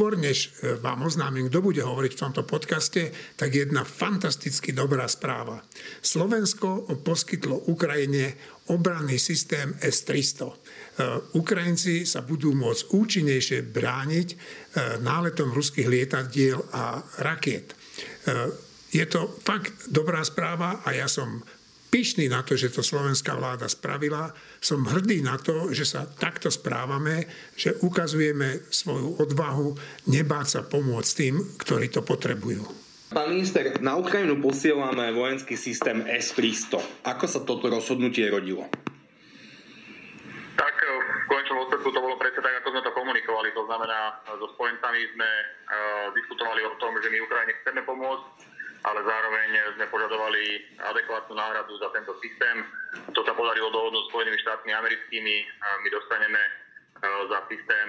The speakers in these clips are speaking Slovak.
skôr než e, vám oznámim, kto bude hovoriť v tomto podcaste, tak jedna fantasticky dobrá správa. Slovensko poskytlo Ukrajine obranný systém S-300. Ukrajinci sa budú môcť účinnejšie brániť náletom ruských lietadiel a rakiet. Je to fakt dobrá správa a ja som pyšný na to, že to slovenská vláda spravila. Som hrdý na to, že sa takto správame, že ukazujeme svoju odvahu nebáť sa pomôcť tým, ktorí to potrebujú. Pán minister, na Ukrajinu posielame vojenský systém S-300. Ako sa toto rozhodnutie rodilo? Tak eh, v konečnom dôsledku to bolo presne tak, ako sme to komunikovali. To znamená, so spojencami sme uh, diskutovali o tom, že my Ukrajine chceme pomôcť ale zároveň sme požadovali adekvátnu náhradu za tento systém. To sa podarilo dohodnúť s Spojenými štátmi americkými. My dostaneme e, za systém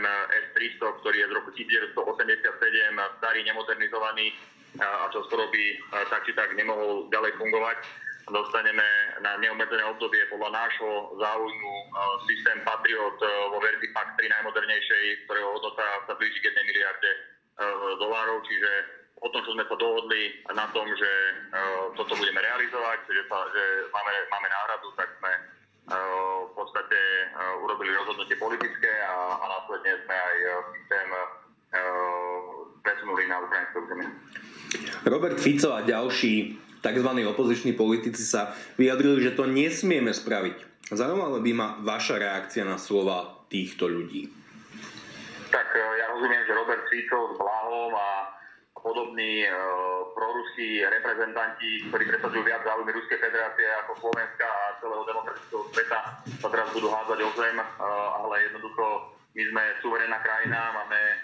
S-300, ktorý je z roku 1987, starý, nemodernizovaný a čo skoro by e, tak či tak nemohol ďalej fungovať. Dostaneme na neobmedzené obdobie podľa nášho záujmu e, systém Patriot vo verzii PAC 3 najmodernejšej, ktorého hodnota sa blíži k 1 miliarde dolárov, čiže o tom, čo sme sa dohodli na tom, že uh, toto budeme realizovať, že, sa, že máme, máme náhradu, tak sme uh, v podstate uh, urobili rozhodnutie politické a, a následne sme aj systém presunuli na ukrajinské územie. Robert Fico a ďalší tzv. opoziční politici sa vyjadrili, že to nesmieme spraviť. Zaujímavá by ma vaša reakcia na slova týchto ľudí. Tak ja rozumiem, že Robert Fico s Blahom a podobní e, proruskí reprezentanti, ktorí presadzujú viac záujmy Ruskej federácie ako Slovenska a celého demokratického sveta, sa teraz budú hádzať o zem, e, ale jednoducho my sme suverénna krajina, máme e,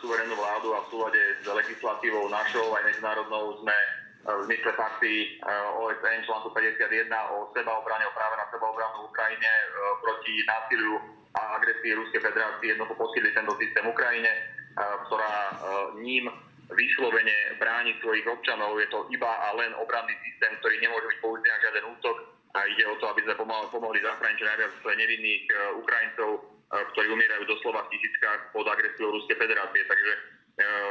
suverénnu vládu a v súlade s legislatívou našou aj medzinárodnou sme v zmysle fakty OSN článku 51 o sebaobrane, o práve na sebaobranu v Ukrajine proti násiliu a agresii Ruskej federácie jednoducho poskytli tento systém Ukrajine, ktorá ním vyslovene brániť svojich občanov. Je to iba a len obranný systém, ktorý nemôže byť použitý na žiaden útok a ide o to, aby sme pomohli zachrániť čo najviac nevinných e, Ukrajincov, e, ktorí umierajú doslova v tisíckach pod agresiou Ruskej federácie. Takže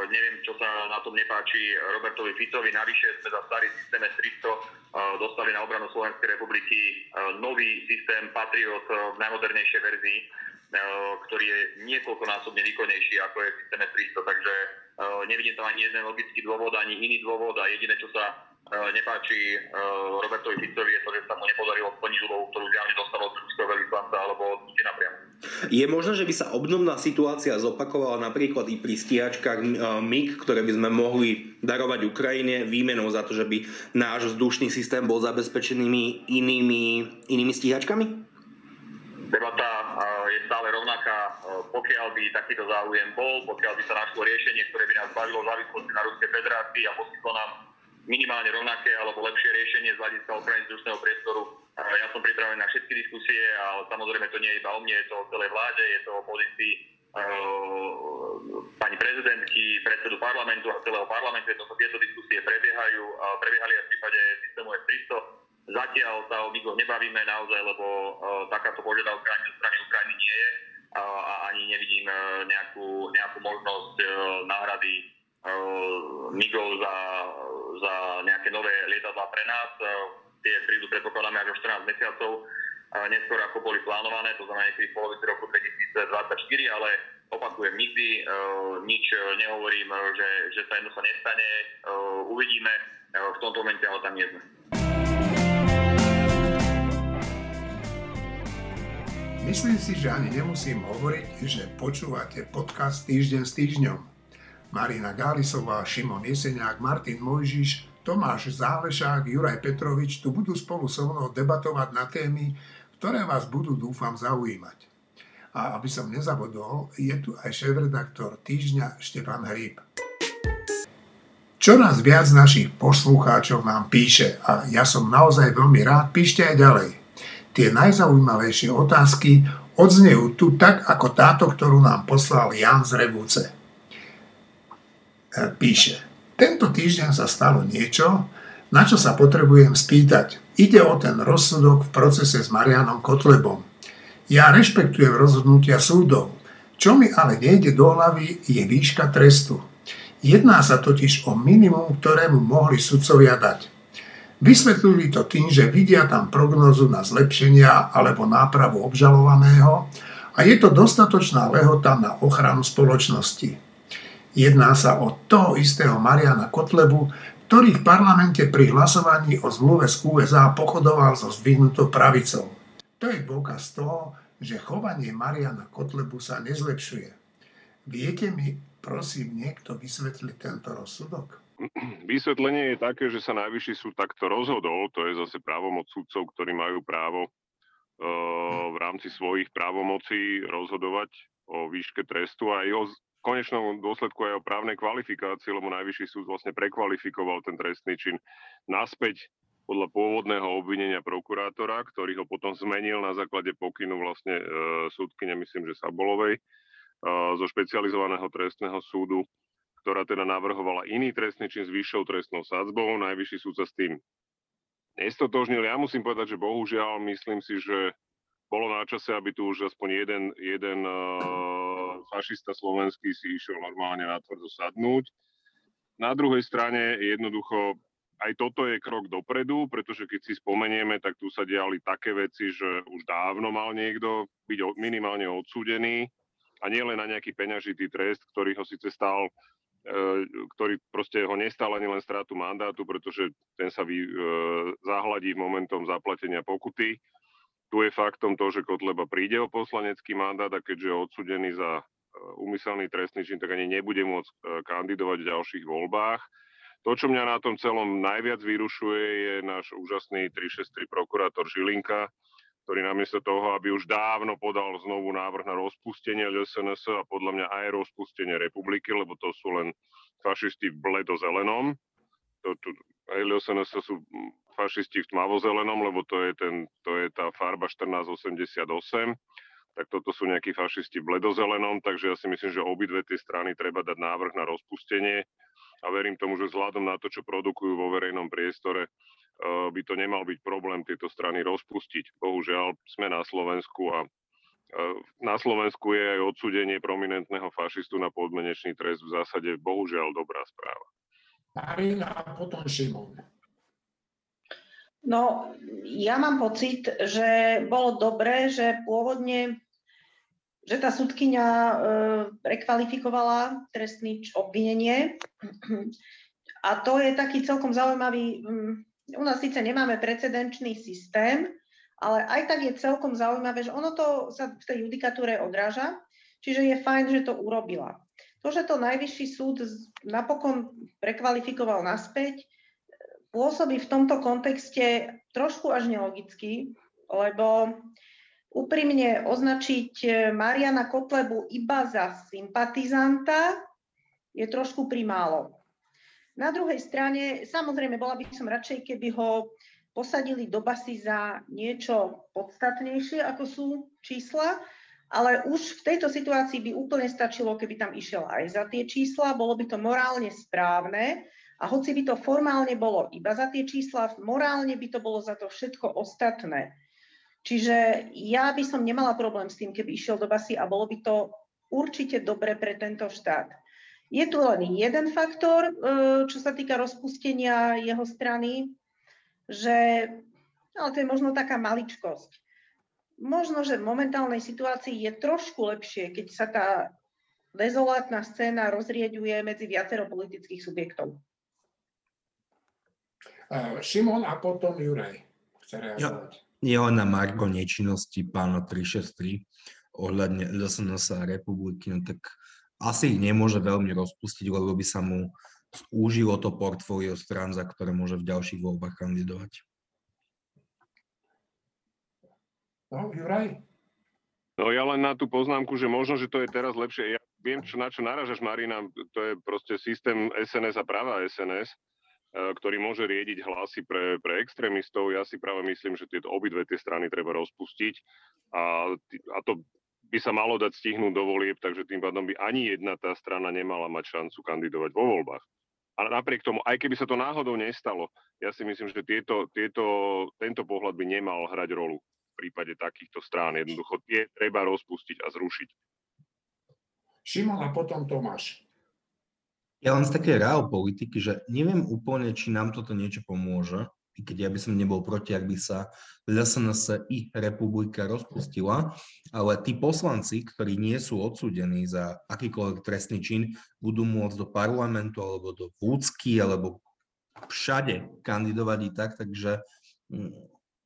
neviem, čo sa na tom nepáči Robertovi Ficovi. Navyše sme za starý systém S-300 dostali na obranu Slovenskej republiky nový systém Patriot v najmodernejšej verzii, ktorý je niekoľkonásobne výkonnejší ako je systém S-300. Takže Eh, nevidím tam ani jeden logický dôvod, ani iný dôvod a jediné, čo sa eh, nepáči eh, Robertovi Ficovi je to, že sa mu nepodarilo splniť úlohu, ktorú zjavne dostalo od ruského veľvyslanca alebo od Putina priamo. Je možné, že by sa obdobná situácia zopakovala napríklad i pri stíhačkách MIG, ktoré by sme mohli darovať Ukrajine výmenou za to, že by náš vzdušný systém bol zabezpečený inými, inými stíhačkami? Debata je stále rovnaká pokiaľ by takýto záujem bol, pokiaľ by sa našlo riešenie, ktoré by nás bavilo závislosti na Ruskej federácii a poskytlo nám minimálne rovnaké alebo lepšie riešenie z hľadiska ochrany vzdušného priestoru. Ja som pripravený na všetky diskusie, ale samozrejme to nie je iba o mne, je to o celej vláde, je to o pozícii pani prezidentky, predsedu parlamentu a celého parlamentu, to tieto diskusie prebiehajú, prebiehali aj v prípade systému S-300. Zatiaľ sa o nikoho nebavíme naozaj, lebo takáto požiadavka ani zo strany Ukrajiny nie je nevidím e, nejakú, nejakú možnosť e, náhrady e, MIGov za, za nejaké nové lietadlá pre nás. Tie prídu predpokladáme až o 14 mesiacov, neskôr ako boli plánované, to znamená niekedy v polovici roku 2024, ale opakujem, nikdy nič nehovorím, že, že sa jedno sa nestane. Uvidíme, v tomto momente ale tam nie sme. Myslím si, že ani nemusím hovoriť, že počúvate podcast Týždeň s týždňom. Marina Gálisová, Šimon Jeseniak, Martin Mojžiš, Tomáš Zálešák, Juraj Petrovič tu budú spolu so mnou debatovať na témy, ktoré vás budú, dúfam, zaujímať. A aby som nezabudol, je tu aj šéf-redaktor Týždňa Štefan Hríb. Čoraz viac našich poslucháčov nám píše a ja som naozaj veľmi rád, píšte aj ďalej. Tie najzaujímavejšie otázky odznejú tu tak, ako táto, ktorú nám poslal Jan z Revúce. E, píše, tento týždeň sa stalo niečo, na čo sa potrebujem spýtať. Ide o ten rozsudok v procese s Marianom Kotlebom. Ja rešpektujem rozhodnutia súdov. Čo mi ale nejde do hlavy, je výška trestu. Jedná sa totiž o minimum, ktorému mohli sudcovia dať. Vysvetlili to tým, že vidia tam prognozu na zlepšenia alebo nápravu obžalovaného a je to dostatočná lehota na ochranu spoločnosti. Jedná sa o toho istého Mariana Kotlebu, ktorý v parlamente pri hlasovaní o zmluve z USA pochodoval so zdvihnutou pravicou. To je dôkaz toho, že chovanie Mariana Kotlebu sa nezlepšuje. Viete mi, prosím, niekto vysvetliť tento rozsudok? Vysvetlenie je také, že sa najvyšší súd takto rozhodol, to je zase právomoc sudcov, ktorí majú právo e, v rámci svojich právomocí rozhodovať o výške trestu a aj o konečnom dôsledku aj o právnej kvalifikácii, lebo najvyšší súd vlastne prekvalifikoval ten trestný čin naspäť podľa pôvodného obvinenia prokurátora, ktorý ho potom zmenil na základe pokynu vlastne e, súdkyne, myslím, že Sabolovej, e, zo špecializovaného trestného súdu, ktorá teda navrhovala iný trestný čin s vyššou trestnou sadzbou. Najvyšší súd sa s tým nestotožnil. Ja musím povedať, že bohužiaľ myslím si, že bolo na čase, aby tu už aspoň jeden, jeden uh, fašista slovenský si išiel normálne na tvrdo sadnúť. Na druhej strane jednoducho aj toto je krok dopredu, pretože keď si spomenieme, tak tu sa diali také veci, že už dávno mal niekto byť minimálne odsúdený a nie len na nejaký peňažitý trest, ktorý ho síce stal e, ktorý proste ho nestal ani len stratu mandátu, pretože ten sa vy, e, zahladí momentom zaplatenia pokuty. Tu je faktom to, že Kotleba príde o poslanecký mandát a keďže je odsudený za úmyselný e, trestný čin, tak ani nebude môcť kandidovať v ďalších voľbách. To, čo mňa na tom celom najviac vyrušuje, je náš úžasný 363 prokurátor Žilinka, ktorý namiesto toho, aby už dávno podal znovu návrh na rozpustenie LSNS a podľa mňa aj rozpustenie republiky, lebo to sú len fašisti v bledo-zelenom. To, to, LSNS sú fašisti v tmavo-zelenom, lebo to je, ten, to je tá farba 1488 tak toto sú nejakí fašisti v bledozelenom, takže ja si myslím, že obidve tie strany treba dať návrh na rozpustenie a verím tomu, že vzhľadom na to, čo produkujú vo verejnom priestore, by to nemal byť problém tieto strany rozpustiť. Bohužiaľ, sme na Slovensku a eh, na Slovensku je aj odsudenie prominentného fašistu na podmenečný trest v zásade bohužiaľ dobrá správa. Marina a potom Šimon. No, ja mám pocit, že bolo dobré, že pôvodne že tá súdkynia e, prekvalifikovala trestný obvinenie. A to je taký celkom zaujímavý, mm, u nás síce nemáme precedenčný systém, ale aj tak je celkom zaujímavé, že ono to sa v tej judikatúre odráža, čiže je fajn, že to urobila. To, že to najvyšší súd napokon prekvalifikoval naspäť, pôsobí v tomto kontexte trošku až nelogicky, lebo úprimne označiť e, Mariana Kotlebu iba za sympatizanta je trošku primálo. Na druhej strane, samozrejme, bola by som radšej, keby ho posadili do basy za niečo podstatnejšie, ako sú čísla, ale už v tejto situácii by úplne stačilo, keby tam išiel aj za tie čísla, bolo by to morálne správne a hoci by to formálne bolo iba za tie čísla, morálne by to bolo za to všetko ostatné. Čiže ja by som nemala problém s tým, keby išiel do basy a bolo by to určite dobre pre tento štát. Je tu len jeden faktor, e, čo sa týka rozpustenia jeho strany, že ale to je možno taká maličkosť. Možno, že v momentálnej situácii je trošku lepšie, keď sa tá dezolátna scéna rozrieďuje medzi viacero politických subjektov. Šimon a potom Juraj chce reagovať. Je len na Marko nečinnosti pána 363 ohľadne LSNS a republiky, no tak asi ich nemôže veľmi rozpustiť, lebo by sa mu úžilo to portfólio strán, za ktoré môže v ďalších voľbách kandidovať. No, Juraj? No ja len na tú poznámku, že možno, že to je teraz lepšie. Ja viem, čo, na čo naražaš, Marina, to je proste systém SNS a práva SNS E, ktorý môže riediť hlasy pre, pre extrémistov. Ja si práve myslím, že tieto obidve tie strany treba rozpustiť a, a to by sa malo dať stihnúť do volieb, takže tým pádom by ani jedna tá strana nemala mať šancu kandidovať vo voľbách. A napriek tomu, aj keby sa to náhodou nestalo, ja si myslím, že tieto, tieto, tento pohľad by nemal hrať rolu v prípade takýchto strán. Jednoducho tie treba rozpustiť a zrušiť. Šimon a potom Tomáš. Ja len z také reál politiky, že neviem úplne, či nám toto niečo pomôže, i keď ja by som nebol proti, ak by sa LSNS i republika rozpustila, ale tí poslanci, ktorí nie sú odsúdení za akýkoľvek trestný čin, budú môcť do parlamentu alebo do vúcky alebo všade kandidovať i tak, takže mm,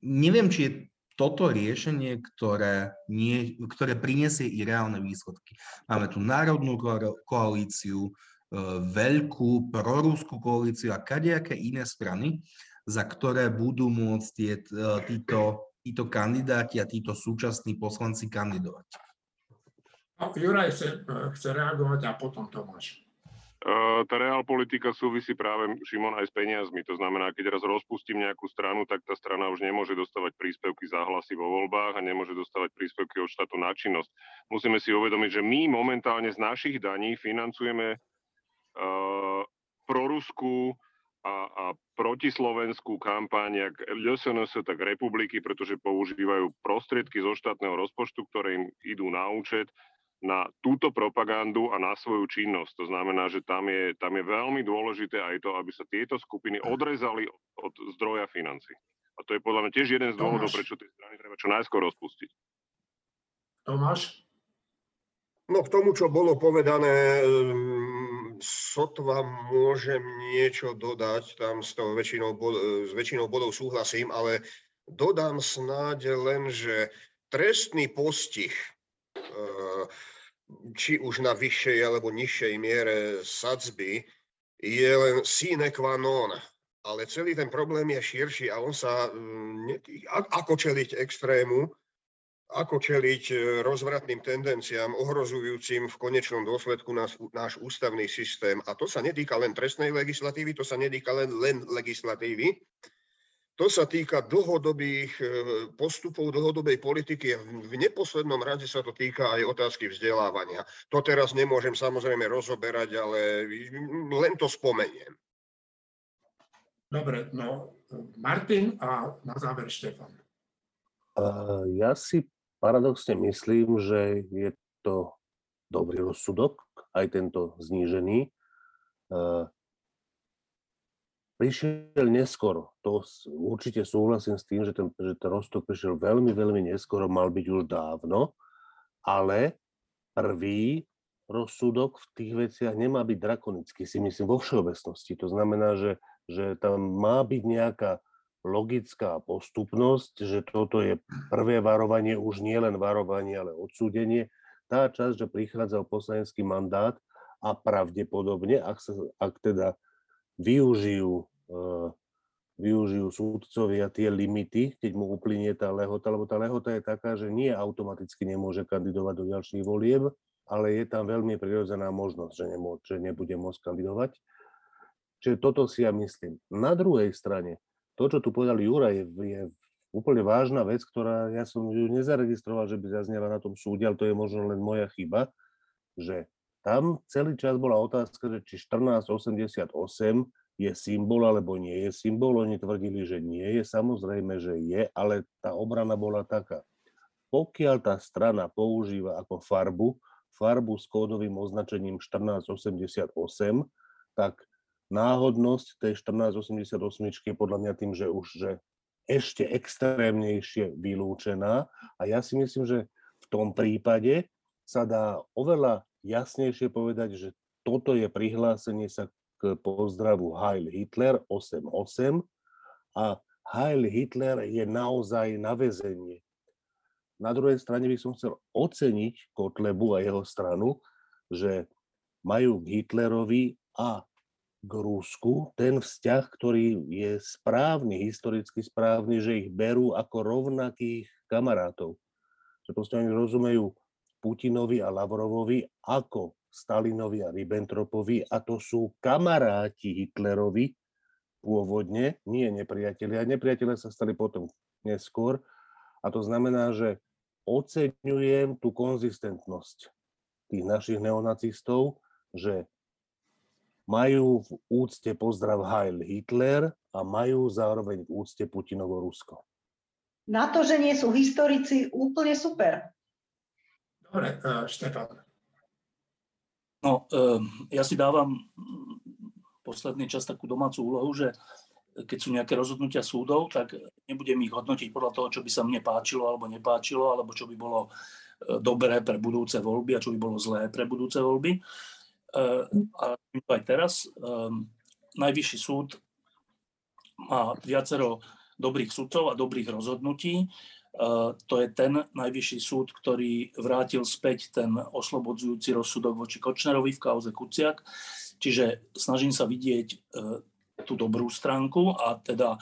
neviem, či je toto riešenie, ktoré, nie, ktoré priniesie i reálne výsledky. Máme tu národnú koalíciu, e, veľkú prorúskú koalíciu a kadejaké iné strany, za ktoré budú môcť tie, e, títo, títo kandidáti a títo súčasní poslanci kandidovať. No, Juraj chce, e, chce reagovať a potom Tomáš. Uh, tá reál politika súvisí práve, Šimon, aj s peniazmi. To znamená, keď raz rozpustím nejakú stranu, tak tá strana už nemôže dostávať príspevky za hlasy vo voľbách a nemôže dostávať príspevky od štátu na činnosť. Musíme si uvedomiť, že my momentálne z našich daní financujeme uh, proruskú a, a protislovenskú kampaň, jak LSNS, tak republiky, pretože používajú prostriedky zo štátneho rozpočtu, ktoré im idú na účet na túto propagandu a na svoju činnosť. To znamená, že tam je, tam je veľmi dôležité aj to, aby sa tieto skupiny odrezali od zdroja financí. A to je podľa mňa tiež jeden z dôvodov, prečo tie strany treba čo najskôr rozpustiť. Tomáš? No k tomu, čo bolo povedané, mm, sotva môžem niečo dodať, tam s, tou väčšinou, s väčšinou bodov súhlasím, ale dodám snáď len, že trestný postih Eh, či už na vyššej alebo nižšej miere sadzby, je len sine qua non. Ale celý ten problém je širší a on sa, mm, ako čeliť extrému, ako čeliť eh, rozvratným tendenciám, ohrozujúcim v konečnom dôsledku náš, náš ústavný systém. A to sa netýka len trestnej legislatívy, to sa netýka len, len legislatívy, to sa týka dlhodobých e, postupov, dlhodobej politiky. V neposlednom rade sa to týka aj otázky vzdelávania. To teraz nemôžem samozrejme rozoberať, ale len to spomeniem. Dobre, no Martin a na záver Štefan. Ja si paradoxne myslím, že je to dobrý rozsudok, aj tento znížený prišiel neskoro. To určite súhlasím s tým, že ten, že ten roztok prišiel veľmi, veľmi neskoro, mal byť už dávno, ale prvý rozsudok v tých veciach nemá byť drakonický, si myslím, vo všeobecnosti. To znamená, že, že tam má byť nejaká logická postupnosť, že toto je prvé varovanie, už nie len varovanie, ale odsúdenie. Tá časť, že prichádza o poslanecký mandát a pravdepodobne, ak, sa, ak teda využijú, uh, využijú súdcovia tie limity, keď mu uplynie tá lehota, lebo tá lehota je taká, že nie automaticky nemôže kandidovať do ďalších volieb, ale je tam veľmi prirodzená možnosť, že, nemô- že nebude môcť kandidovať. Čiže toto si ja myslím. Na druhej strane, to, čo tu povedal Jura, je, je úplne vážna vec, ktorá ja som ju nezaregistroval, že by zaznela na tom súde, ale to je možno len moja chyba, že tam celý čas bola otázka, že či 1488 je symbol alebo nie je symbol. Oni tvrdili, že nie je. Samozrejme, že je, ale tá obrana bola taká. Pokiaľ tá strana používa ako farbu, farbu s kódovým označením 1488, tak náhodnosť tej 1488 je podľa mňa tým, že už že ešte extrémnejšie vylúčená. A ja si myslím, že v tom prípade sa dá oveľa jasnejšie povedať, že toto je prihlásenie sa k pozdravu Heil Hitler 88 a Heil Hitler je naozaj na väzenie. Na druhej strane by som chcel oceniť Kotlebu a jeho stranu, že majú k Hitlerovi a k Rusku ten vzťah, ktorý je správny, historicky správny, že ich berú ako rovnakých kamarátov. Že proste oni rozumejú Putinovi a Lavrovovi ako Stalinovi a Ribbentropovi a to sú kamaráti Hitlerovi pôvodne, nie nepriatelia. Nepriatelia sa stali potom neskôr a to znamená, že oceňujem tú konzistentnosť tých našich neonacistov, že majú v úcte pozdrav Heil Hitler a majú zároveň v úcte Putinovo Rusko. Na to, že nie sú historici, úplne super. Dobre, uh, Štefan. No, ehm, ja si dávam posledný čas takú domácu úlohu, že keď sú nejaké rozhodnutia súdov, tak nebudem ich hodnotiť podľa toho, čo by sa mne páčilo alebo nepáčilo, alebo čo by bolo e, dobré pre budúce voľby a čo by bolo zlé pre budúce voľby. E, a aj teraz ehm, Najvyšší súd má viacero dobrých sudcov a dobrých rozhodnutí. To je ten najvyšší súd, ktorý vrátil späť ten oslobodzujúci rozsudok voči Kočnerovi v kauze Kuciak. Čiže snažím sa vidieť e, tú dobrú stránku a teda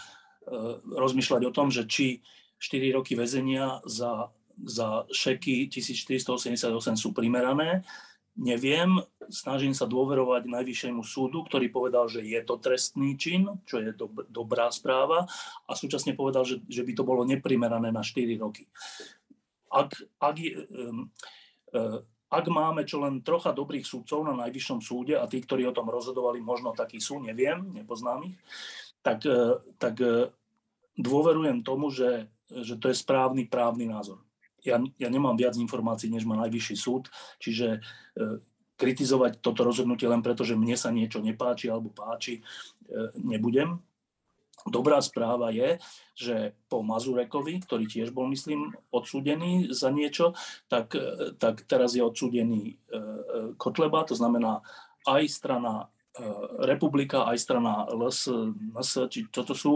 rozmýšľať o tom, že či 4 roky väzenia za, za šeky 1488 sú primerané, neviem, snažím sa dôverovať Najvyššiemu súdu, ktorý povedal, že je to trestný čin, čo je dob- dobrá správa a súčasne povedal, že, že by to bolo neprimerané na 4 roky. Ak, ak je, um, uh, ak máme čo len trocha dobrých súdcov na najvyššom súde a tí, ktorí o tom rozhodovali, možno takí sú, neviem, nepoznám ich, tak, e, tak e, dôverujem tomu, že, že to je správny právny názor. Ja, ja nemám viac informácií, než má najvyšší súd, čiže e, kritizovať toto rozhodnutie len preto, že mne sa niečo nepáči alebo páči, nebudem. Dobrá správa je, že po Mazurekovi, ktorý tiež bol, myslím, odsúdený za niečo, tak, tak teraz je odsúdený e, e, Kotleba, to znamená aj strana e, Republika, aj strana LS, LS či čo to sú,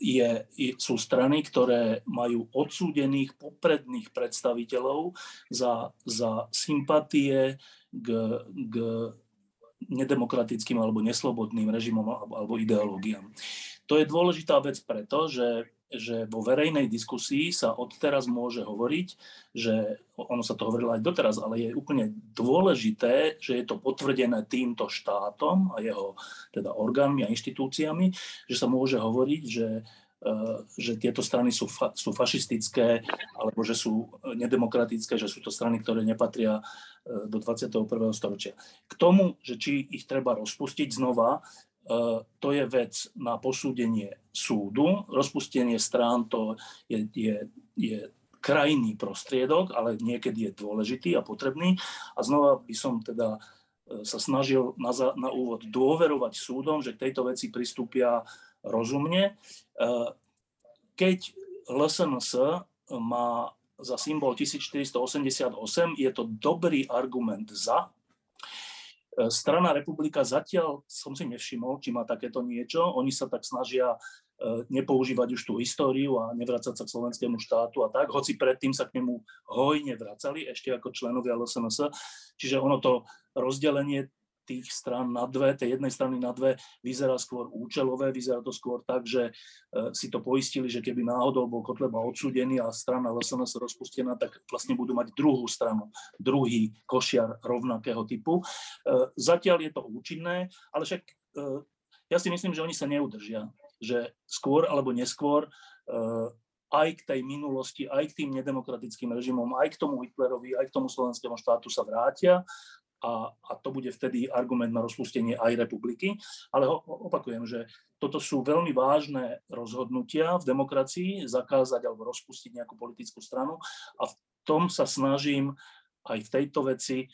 je, sú strany, ktoré majú odsúdených popredných predstaviteľov za, za sympatie k, k nedemokratickým alebo neslobodným režimom alebo ideológiám. To je dôležitá vec preto, že, že vo verejnej diskusii sa odteraz môže hovoriť, že ono sa to hovorilo aj doteraz, ale je úplne dôležité, že je to potvrdené týmto štátom a jeho teda orgánmi a inštitúciami, že sa môže hovoriť, že Eh, že tieto strany sú, fa, sú fašistické alebo že sú nedemokratické, že sú to strany, ktoré nepatria eh, do 21. storočia. K tomu, že či ich treba rozpustiť znova, to je vec na posúdenie súdu. Rozpustenie strán to je, je, je krajný prostriedok, ale niekedy je dôležitý a potrebný. A znova by som teda sa snažil na, na úvod dôverovať súdom, že k tejto veci pristúpia rozumne. Eh, keď LSNS má za symbol 1488, je to dobrý argument za. Eh, strana republika zatiaľ som si nevšimol, či má takéto niečo. Oni sa tak snažia eh, nepoužívať už tú históriu a nevracať sa k slovenskému štátu a tak, hoci predtým sa k nemu hojne vracali ešte ako členovia LSNS. Čiže ono to rozdelenie tých strán na dve, tej jednej strany na dve vyzerá skôr účelové, vyzerá to skôr tak, že e, si to poistili, že keby náhodou bol Kotleba odsúdený a strana LSNS rozpustená, tak vlastne budú mať druhú stranu, druhý košiar rovnakého typu. E, zatiaľ je to účinné, ale však e, ja si myslím, že oni sa neudržia, že skôr alebo neskôr aj k tej minulosti, aj k tým nedemokratickým režimom, aj k tomu Hitlerovi, aj k tomu slovenskému štátu sa vrátia a, a to bude vtedy argument na rozpustenie aj republiky. Ale ho, opakujem, že toto sú veľmi vážne rozhodnutia v demokracii, zakázať alebo rozpustiť nejakú politickú stranu a v tom sa snažím aj v tejto veci e,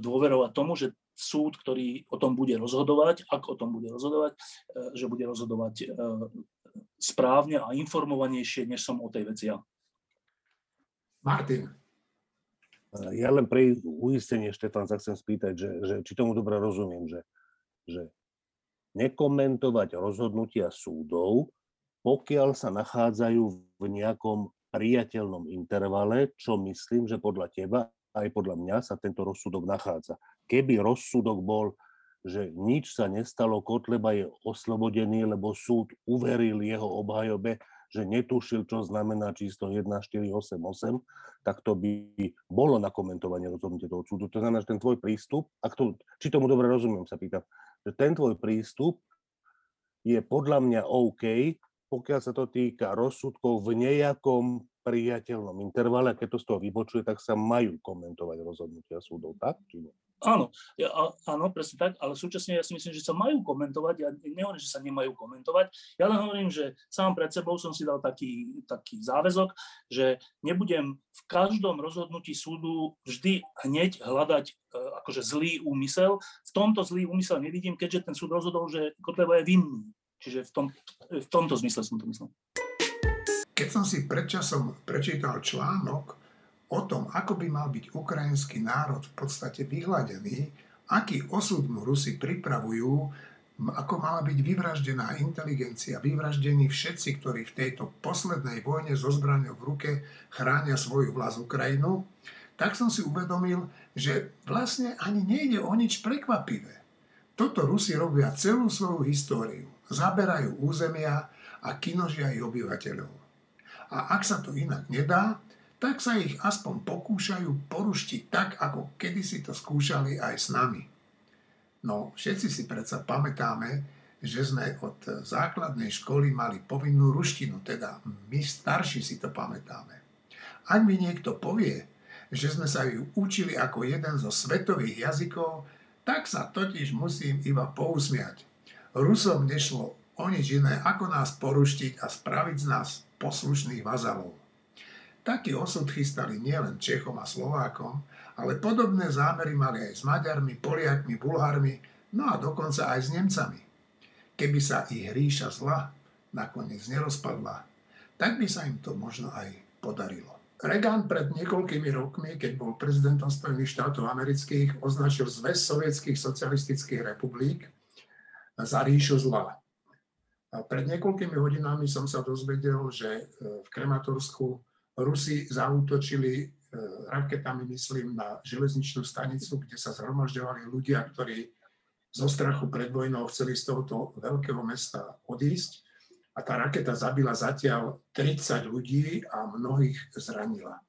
dôverovať tomu, že súd, ktorý o tom bude rozhodovať, ak o tom bude rozhodovať, e, že bude rozhodovať e, správne a informovanejšie, než som o tej veci ja. Martin. Ja len pre uistenie, Štefan, sa chcem spýtať, že, že či tomu dobre rozumiem, že, že nekomentovať rozhodnutia súdov, pokiaľ sa nachádzajú v nejakom priateľnom intervale, čo myslím, že podľa teba aj podľa mňa sa tento rozsudok nachádza. Keby rozsudok bol, že nič sa nestalo, Kotleba je oslobodený, lebo súd uveril jeho obhajobe, že netušil, čo znamená číslo 1488, tak to by bolo na komentovanie rozhodnutia toho súdu. To znamená, že ten tvoj prístup, ak to, či tomu dobre rozumiem, sa pýtam, že ten tvoj prístup je podľa mňa OK, pokiaľ sa to týka rozsudkov v nejakom priateľnom intervale, a keď to z toho vybočuje, tak sa majú komentovať rozhodnutia súdov, tak? Či nie? Áno, ja, áno, presne tak, ale súčasne ja si myslím, že sa majú komentovať, ja nehovorím, že sa nemajú komentovať, ja len hovorím, že sám pred sebou som si dal taký, taký záväzok, že nebudem v každom rozhodnutí súdu vždy hneď hľadať e, akože zlý úmysel. V tomto zlý úmysel nevidím, keďže ten súd rozhodol, že Kotleba je vinný. Čiže v, tom, v tomto zmysle som to myslel. Keď som si predčasom prečítal článok, o tom, ako by mal byť ukrajinský národ v podstate vyhľadený, aký osud mu Rusi pripravujú, ako mala byť vyvraždená inteligencia, vyvraždení všetci, ktorí v tejto poslednej vojne so zbraňou v ruke chránia svoju vlast Ukrajinu, tak som si uvedomil, že vlastne ani nejde o nič prekvapivé. Toto Rusi robia celú svoju históriu. Zaberajú územia a kinožia ich obyvateľov. A ak sa to inak nedá, tak sa ich aspoň pokúšajú poruštiť tak, ako kedysi to skúšali aj s nami. No, všetci si predsa pamätáme, že sme od základnej školy mali povinnú ruštinu, teda my starší si to pamätáme. Ak mi niekto povie, že sme sa ju učili ako jeden zo svetových jazykov, tak sa totiž musím iba pousmiať. Rusom nešlo o nič iné, ako nás poruštiť a spraviť z nás poslušných vazalov. Taký osud chystali nielen Čechom a Slovákom, ale podobné zámery mali aj s Maďarmi, Poliakmi, Bulharmi, no a dokonca aj s Nemcami. Keby sa ich ríša zla nakoniec nerozpadla, tak by sa im to možno aj podarilo. Reagan pred niekoľkými rokmi, keď bol prezidentom Spojených štátov amerických, označil zväz sovietských socialistických republik za ríšu zla. A pred niekoľkými hodinami som sa dozvedel, že v Krematorsku Rusi zautočili e, raketami, myslím, na železničnú stanicu, kde sa zhromažďovali ľudia, ktorí zo strachu pred vojnou chceli z tohoto veľkého mesta odísť. A tá raketa zabila zatiaľ 30 ľudí a mnohých zranila.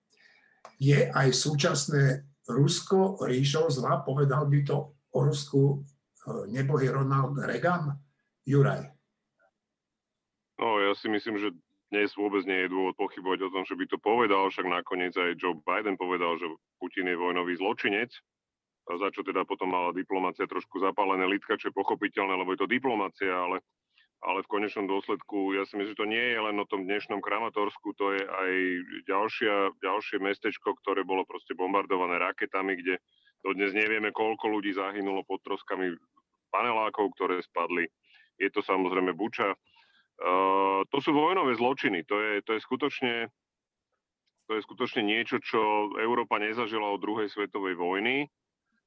Je aj súčasné Rusko ríšou zla, povedal by to o Rusku e, nebohý Ronald Reagan? Juraj. No, ja si myslím, že dnes vôbec nie je dôvod pochybovať o tom, že by to povedal, však nakoniec aj Joe Biden povedal, že Putin je vojnový zločinec, za čo teda potom mala diplomácia trošku zapálené litka, čo je pochopiteľné, lebo je to diplomácia, ale, ale v konečnom dôsledku ja si myslím, že to nie je len o tom dnešnom Kramatorsku, to je aj ďalšia, ďalšie mestečko, ktoré bolo proste bombardované raketami, kde dodnes nevieme, koľko ľudí zahynulo pod troskami panelákov, ktoré spadli. Je to samozrejme Buča, Uh, to sú vojnové zločiny. To je, to je skutočne to je skutočne niečo, čo Európa nezažila od druhej svetovej vojny.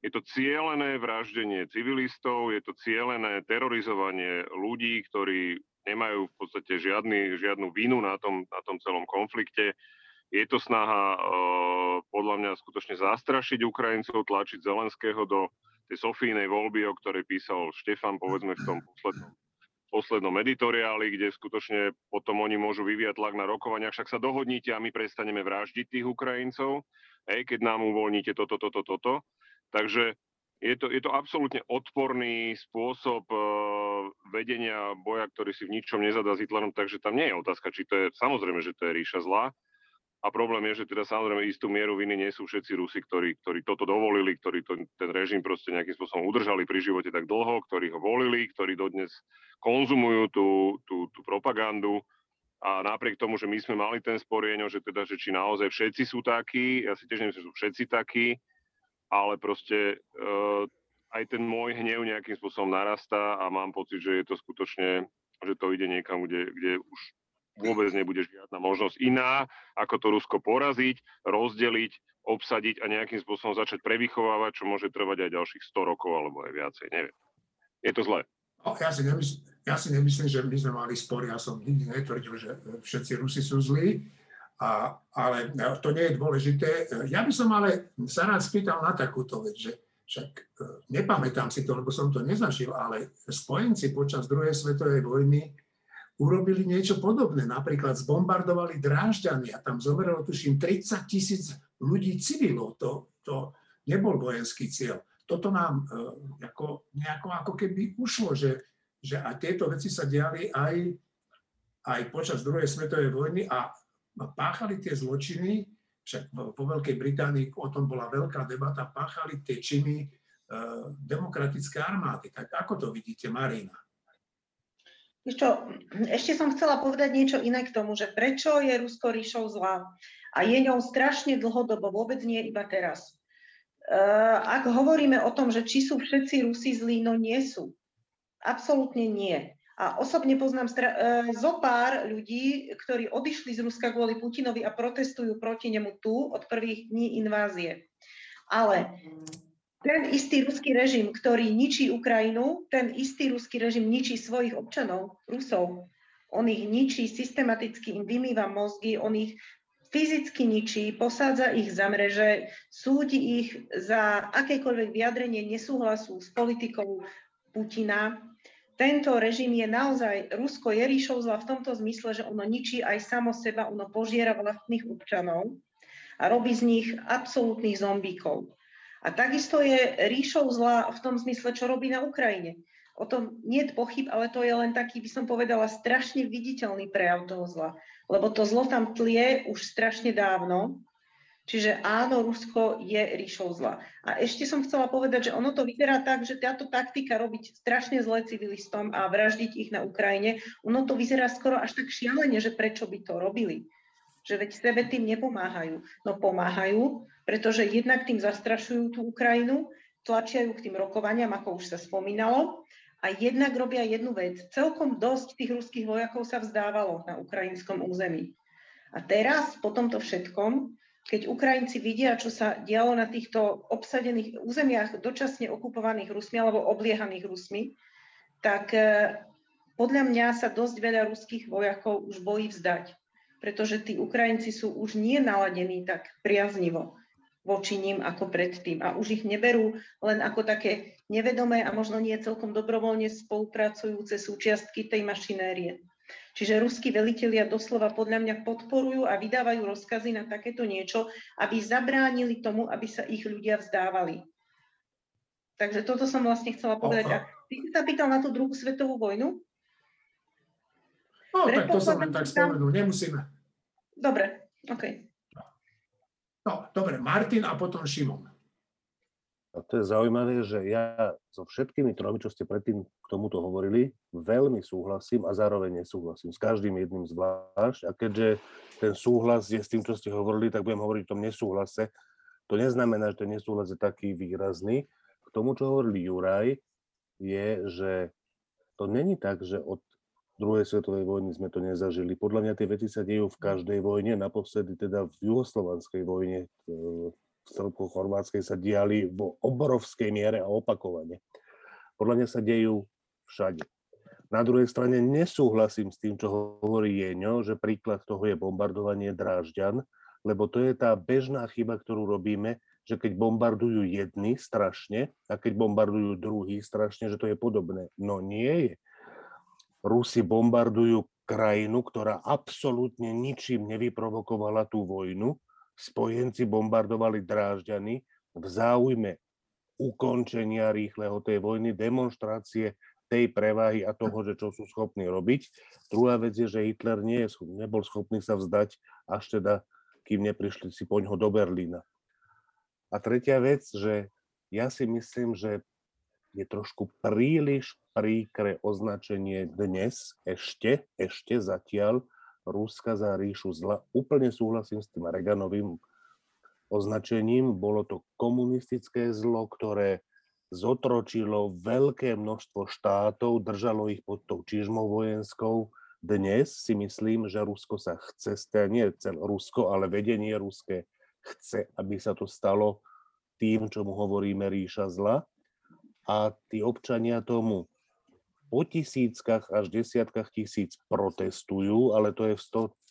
Je to cielené vraždenie civilistov, je to cielené terorizovanie ľudí, ktorí nemajú v podstate žiadny, žiadnu vinu na tom, na tom celom konflikte. Je to snaha uh, podľa mňa skutočne zastrašiť Ukrajincov, tlačiť Zelenského do tej Sofínej voľby, o ktorej písal Štefan, povedzme, v tom poslednom poslednom editoriáli, kde skutočne potom oni môžu vyvíjať tlak na rokovania, však sa dohodnite a my prestaneme vraždiť tých Ukrajincov, hej, keď nám uvoľníte toto, toto, toto. Takže je to, je to absolútne odporný spôsob uh, vedenia boja, ktorý si v ničom nezadá s Hitlerom, takže tam nie je otázka, či to je, samozrejme, že to je ríša zla, a problém je, že teda samozrejme istú mieru viny nie sú všetci Rusi, ktorí, ktorí toto dovolili, ktorí to, ten režim proste nejakým spôsobom udržali pri živote tak dlho, ktorí ho volili, ktorí dodnes konzumujú tú, tú, tú propagandu. A napriek tomu, že my sme mali ten sporieňo, že teda, že či naozaj všetci sú takí, ja si tiež nemyslím, že sú všetci takí, ale proste uh, aj ten môj hnev nejakým spôsobom narastá a mám pocit, že je to skutočne, že to ide niekam, kde, kde už vôbec nebude žiadna možnosť iná, ako to Rusko poraziť, rozdeliť, obsadiť a nejakým spôsobom začať prevychovávať, čo môže trvať aj ďalších 100 rokov alebo aj viacej, neviem. Je to zlé. Ja, si nemysl- ja si nemyslím, že my sme mali spory, ja som nikdy netvrdil, že všetci Rusi sú zlí, a, ale to nie je dôležité. Ja by som ale sa rád spýtal na takúto vec, že však e, nepamätám si to, lebo som to nezažil, ale spojenci počas druhej svetovej vojny urobili niečo podobné. Napríklad zbombardovali Drážďany a tam zomrelo tuším 30 tisíc ľudí civilov. To, to nebol vojenský cieľ. Toto nám e, ako, nejako ako keby ušlo, že, že aj tieto veci sa diali aj, aj počas druhej svetovej vojny a páchali tie zločiny, však vo Veľkej Británii o tom bola veľká debata, páchali tie činy demokratické armády. Tak ako to vidíte, Marina? Čo, ešte som chcela povedať niečo iné k tomu, že prečo je Rusko ríšou zlá a je ňou strašne dlhodobo, vôbec nie iba teraz. Ak hovoríme o tom, že či sú všetci Rusi zlí, no nie sú. Absolútne nie. A osobne poznám stra- e, zo pár ľudí, ktorí odišli z Ruska kvôli Putinovi a protestujú proti nemu tu od prvých dní invázie. Ale ten istý ruský režim, ktorý ničí Ukrajinu, ten istý ruský režim ničí svojich občanov, Rusov. On ich ničí, systematicky im vymýva mozgy, on ich fyzicky ničí, posádza ich za mreže, súdi ich za akékoľvek vyjadrenie nesúhlasu s politikou Putina tento režim je naozaj, Rusko je ríšou zla v tomto zmysle, že ono ničí aj samo seba, ono požiera vlastných občanov a robí z nich absolútnych zombíkov. A takisto je ríšou zla v tom zmysle, čo robí na Ukrajine. O tom nie je pochyb, ale to je len taký, by som povedala, strašne viditeľný prejav toho zla. Lebo to zlo tam tlie už strašne dávno Čiže áno, Rusko je ríšou zla. A ešte som chcela povedať, že ono to vyzerá tak, že táto taktika robiť strašne zle civilistom a vraždiť ich na Ukrajine, ono to vyzerá skoro až tak šialene, že prečo by to robili. Že veď sebe tým nepomáhajú. No pomáhajú, pretože jednak tým zastrašujú tú Ukrajinu, tlačiajú k tým rokovaniam, ako už sa spomínalo, a jednak robia jednu vec. Celkom dosť tých ruských vojakov sa vzdávalo na ukrajinskom území. A teraz, po tomto všetkom, keď Ukrajinci vidia, čo sa dialo na týchto obsadených územiach dočasne okupovaných Rusmi alebo obliehaných Rusmi, tak e, podľa mňa sa dosť veľa ruských vojakov už bojí vzdať, pretože tí Ukrajinci sú už nie naladení tak priaznivo voči ním ako predtým a už ich neberú len ako také nevedomé a možno nie celkom dobrovoľne spolupracujúce súčiastky tej mašinérie. Čiže ruskí velitelia doslova podľa mňa podporujú a vydávajú rozkazy na takéto niečo, aby zabránili tomu, aby sa ich ľudia vzdávali. Takže toto som vlastne chcela povedať. A ty sa pýtal na tú druhú svetovú vojnu? No, tak to som len tak spomenul, nemusíme. Dobre, OK. No, dobre, Martin a potom Šimon. A to je zaujímavé, že ja so všetkými tromi, čo ste predtým k tomuto hovorili, veľmi súhlasím a zároveň nesúhlasím. S každým jedným zvlášť. A keďže ten súhlas je s tým, čo ste hovorili, tak budem hovoriť o tom nesúhlase. To neznamená, že ten nesúhlas je taký výrazný. K tomu, čo hovorili Juraj, je, že to není tak, že od druhej svetovej vojny sme to nezažili. Podľa mňa tie veci sa dejú v každej vojne, naposledy teda v juhoslovanskej vojne e, v Srbko-Chorvátskej sa diali vo obrovskej miere a opakovane. Podľa mňa sa dejú všade. Na druhej strane nesúhlasím s tým, čo hovorí Jeňo, že príklad toho je bombardovanie Drážďan, lebo to je tá bežná chyba, ktorú robíme, že keď bombardujú jedni strašne a keď bombardujú druhý strašne, že to je podobné. No nie je. Rusi bombardujú krajinu, ktorá absolútne ničím nevyprovokovala tú vojnu spojenci bombardovali Drážďany v záujme ukončenia rýchleho tej vojny, demonstrácie tej prevahy a toho, že čo sú schopní robiť. Druhá vec je, že Hitler nie je, nebol schopný sa vzdať, až teda, kým neprišli si po ňo do Berlína. A tretia vec, že ja si myslím, že je trošku príliš príkre označenie dnes, ešte, ešte zatiaľ, Ruska za ríšu zla. Úplne súhlasím s tým Reganovým označením. Bolo to komunistické zlo, ktoré zotročilo veľké množstvo štátov, držalo ich pod tou čižmou vojenskou. Dnes si myslím, že Rusko sa chce, nie celé Rusko, ale vedenie ruské chce, aby sa to stalo tým, čo mu hovoríme ríša zla. A tí občania tomu po tisíckach až desiatkách tisíc protestujú, ale to je v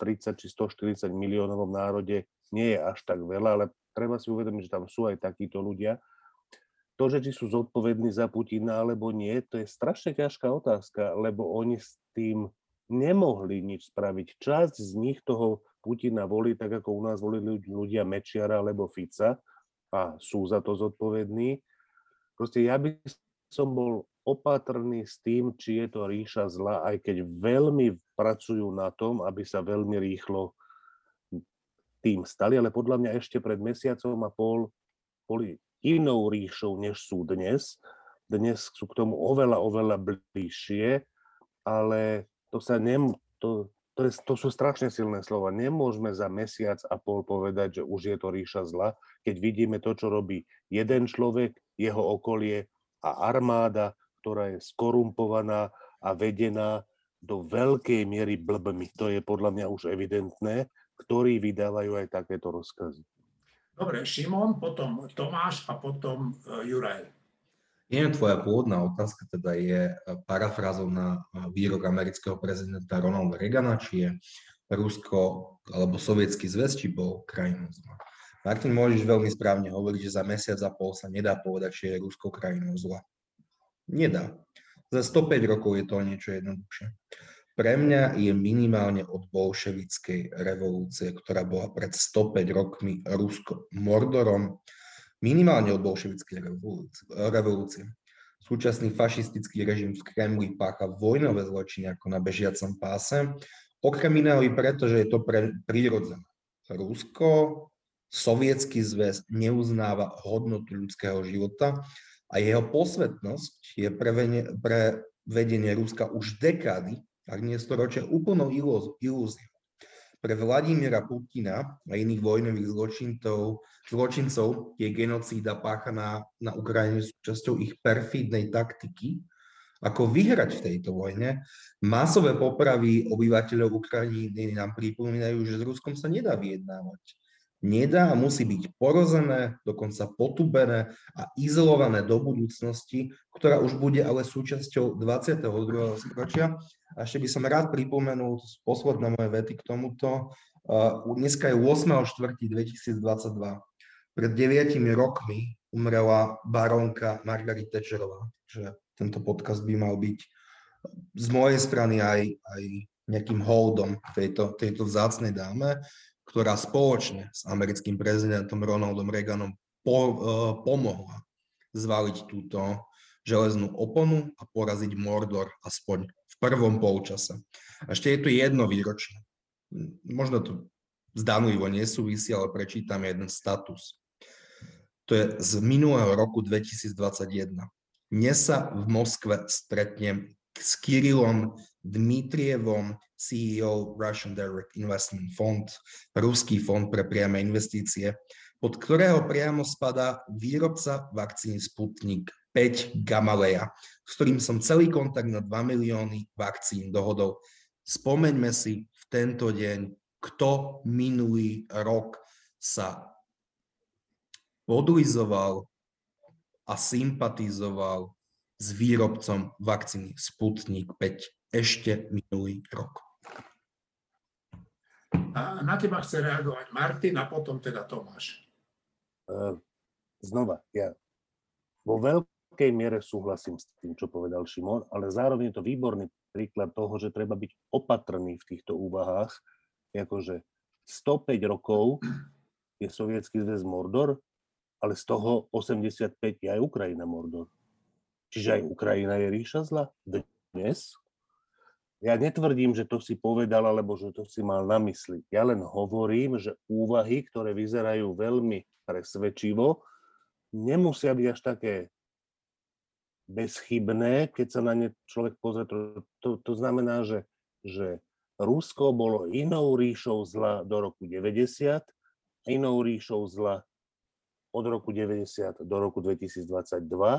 130 či 140 miliónovom národe nie je až tak veľa, ale treba si uvedomiť, že tam sú aj takíto ľudia. To, že či sú zodpovední za Putina alebo nie, to je strašne ťažká otázka, lebo oni s tým nemohli nič spraviť. Časť z nich toho Putina volí, tak ako u nás volili ľudia Mečiara alebo Fica a sú za to zodpovední. Proste ja by som bol opatrní s tým, či je to ríša zla, aj keď veľmi pracujú na tom, aby sa veľmi rýchlo tým stali, ale podľa mňa ešte pred mesiacom a pol boli inou ríšou, než sú dnes. Dnes sú k tomu oveľa, oveľa bližšie, ale to sa nem, to, to, je, to sú strašne silné slova. Nemôžeme za mesiac a pol povedať, že už je to ríša zla, keď vidíme to, čo robí jeden človek, jeho okolie a armáda, ktorá je skorumpovaná a vedená do veľkej miery blbmi. To je podľa mňa už evidentné, ktorí vydávajú aj takéto rozkazy. Dobre, Šimon, potom Tomáš a potom e, Juraj. Nie, tvoja pôvodná otázka teda je e, parafrázou na e, výrok amerického prezidenta Ronalda Reagana, či je Rusko alebo Sovietský zväz, či bol krajinou zla. Martin, môžeš veľmi správne hovoriť, že za mesiac a pol sa nedá povedať, či je Rusko krajinou zla. Nedá. Za 105 rokov je to niečo jednoduchšie. Pre mňa je minimálne od bolševickej revolúcie, ktorá bola pred 105 rokmi Rusko Mordorom, minimálne od bolševickej revolúcie. Súčasný fašistický režim v Kremli pácha vojnové zločiny ako na bežiacom páse, okrem iného i preto, že je to pre, prirodzené. Rusko, sovietský zväz neuznáva hodnotu ľudského života a jeho posvetnosť je pre, pre vedenie Ruska už dekády, ak nie storočia, úplnou ilúziou. Pre Vladimíra Putina a iných vojnových zločincov, zločincov je genocída páchaná na Ukrajine súčasťou ich perfídnej taktiky, ako vyhrať v tejto vojne. Masové popravy obyvateľov Ukrajiny nám pripomínajú, že s Ruskom sa nedá vyjednávať nedá a musí byť porozené, dokonca potubené a izolované do budúcnosti, ktorá už bude ale súčasťou 22. storočia. A ešte by som rád pripomenul posledné moje vety k tomuto. Dneska je 8.4.2022. Pred 9 rokmi umrela baronka Margaret Thatcherová. Že tento podcast by mal byť z mojej strany aj, aj nejakým holdom tejto, tejto vzácnej dáme ktorá spoločne s americkým prezidentom Ronaldom Reaganom po, uh, pomohla zvaliť túto železnú oponu a poraziť Mordor aspoň v prvom polčase. Ešte je tu jedno výročie. Možno to zdanlivo nesúvisí, ale prečítam jeden status. To je z minulého roku 2021. Dnes sa v Moskve stretnem s Kirilom Dmitrievom, CEO Russian Direct Investment Fund, ruský fond pre priame investície, pod ktorého priamo spadá výrobca vakcíny Sputnik 5 Gamaleya, s ktorým som celý kontakt na 2 milióny vakcín dohodol. Spomeňme si v tento deň, kto minulý rok sa podlizoval a sympatizoval s výrobcom vakcíny Sputnik 5 ešte minulý rok. A na teba chce reagovať Martin a potom teda Tomáš. E, znova, ja vo veľkej miere súhlasím s tým, čo povedal Šimon, ale zároveň je to výborný príklad toho, že treba byť opatrný v týchto úvahách. Akože 105 rokov je sovietský zväz Mordor, ale z toho 85 je aj Ukrajina Mordor. Čiže aj Ukrajina je ríša zla dnes. Ja netvrdím, že to si povedal, alebo že to si mal na mysli. Ja len hovorím, že úvahy, ktoré vyzerajú veľmi presvedčivo, nemusia byť až také bezchybné, keď sa na ne človek pozrie. To, to, to znamená, že, že Rusko bolo inou ríšou zla do roku 90, inou ríšou zla od roku 90 do roku 2022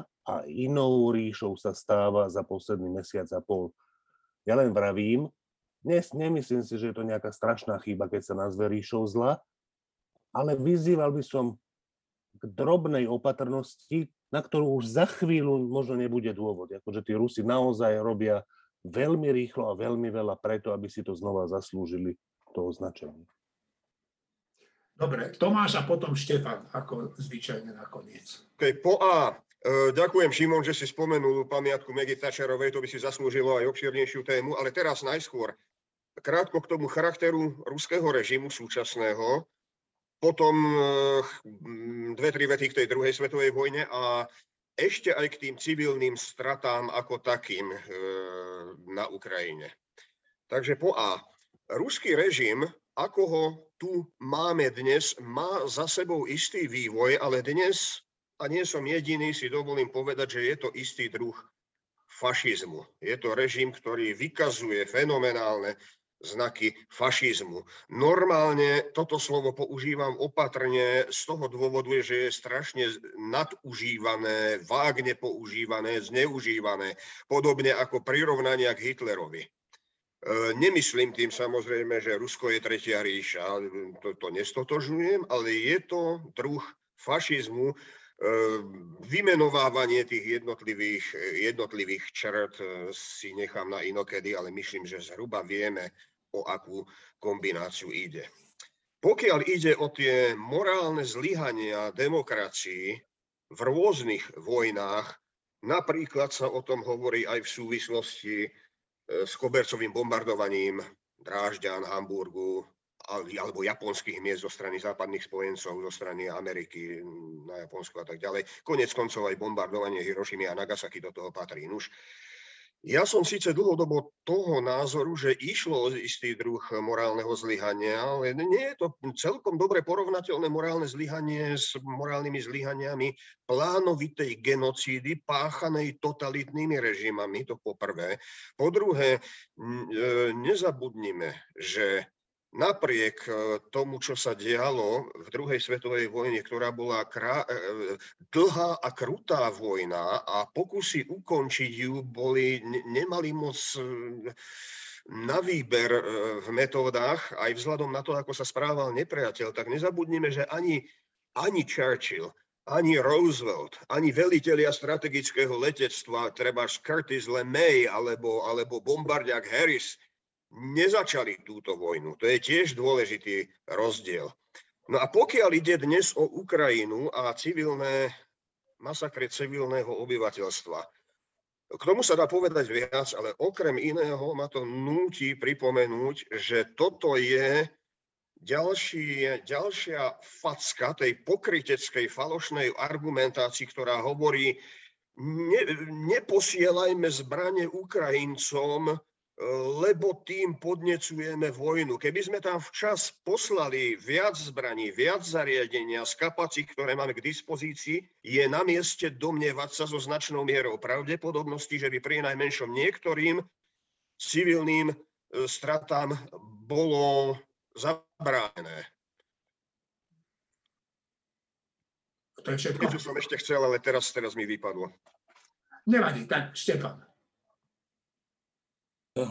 a inou ríšou sa stáva za posledný mesiac a pol. Ja len vravím, dnes nemyslím si, že je to nejaká strašná chyba, keď sa nazve ríšou zla, ale vyzýval by som k drobnej opatrnosti, na ktorú už za chvíľu možno nebude dôvod. Akože tí Rusi naozaj robia veľmi rýchlo a veľmi veľa preto, aby si to znova zaslúžili to označenie. Dobre, Tomáš a potom Štefan, ako zvyčajne nakoniec. Okay, po A. E, ďakujem, Šimon, že si spomenul pamiatku Megy Thatcherovej, to by si zaslúžilo aj obširnejšiu tému, ale teraz najskôr krátko k tomu charakteru ruského režimu súčasného, potom e, dve, tri vety k tej druhej svetovej vojne a ešte aj k tým civilným stratám ako takým e, na Ukrajine. Takže po A. Ruský režim, ako ho tu máme dnes, má za sebou istý vývoj, ale dnes a nie som jediný, si dovolím povedať, že je to istý druh fašizmu. Je to režim, ktorý vykazuje fenomenálne znaky fašizmu. Normálne toto slovo používam opatrne z toho dôvodu, že je strašne nadužívané, vágne používané, zneužívané, podobne ako prirovnania k Hitlerovi. E, nemyslím tým samozrejme, že Rusko je tretia ríša, to, to nestotožňujem, ale je to druh fašizmu, vymenovávanie tých jednotlivých, jednotlivých črt e, si nechám na inokedy, ale myslím, že zhruba vieme, o akú kombináciu ide. Pokiaľ ide o tie morálne zlyhania demokracii v rôznych vojnách, napríklad sa o tom hovorí aj v súvislosti e, s kobercovým bombardovaním Drážďan, Hamburgu alebo japonských miest zo strany západných spojencov, zo strany Ameriky na Japonsku a tak ďalej. Konec koncov aj bombardovanie Hirošimy a Nagasaki do toho patrí. Nuž, ja som síce dlhodobo toho názoru, že išlo o istý druh morálneho zlyhania, ale nie je to celkom dobre porovnateľné morálne zlyhanie s morálnymi zlyhaniami plánovitej genocídy páchanej totalitnými režimami, to poprvé. Po druhé, e, nezabudnime, že napriek e, tomu, čo sa dialo v druhej svetovej vojne, ktorá bola krá- e, e, dlhá a krutá vojna a pokusy ukončiť ju boli, nemali moc na výber v metódach, aj vzhľadom na to, ako sa správal nepriateľ, tak nezabudnime, že ani, ani Churchill, ani Roosevelt, ani velitelia strategického letectva, treba Curtis LeMay alebo, alebo bombardiak Harris, nezačali túto vojnu. To je tiež dôležitý rozdiel. No a pokiaľ ide dnes o Ukrajinu a civilné masakre civilného obyvateľstva, k tomu sa dá povedať viac, ale okrem iného ma to núti pripomenúť, že toto je ďalší, ďalšia facka tej pokryteckej falošnej argumentácii, ktorá hovorí, ne, neposielajme zbranie Ukrajincom, lebo tým podnecujeme vojnu. Keby sme tam včas poslali viac zbraní, viac zariadenia z kapacít, ktoré máme k dispozícii, je na mieste domnievať sa so značnou mierou pravdepodobnosti, že by pri najmenšom niektorým civilným e, stratám bolo zabránené. To je všetko. Niečo som ešte chcel, ale teraz, teraz mi vypadlo. Nevadí, tak Štefan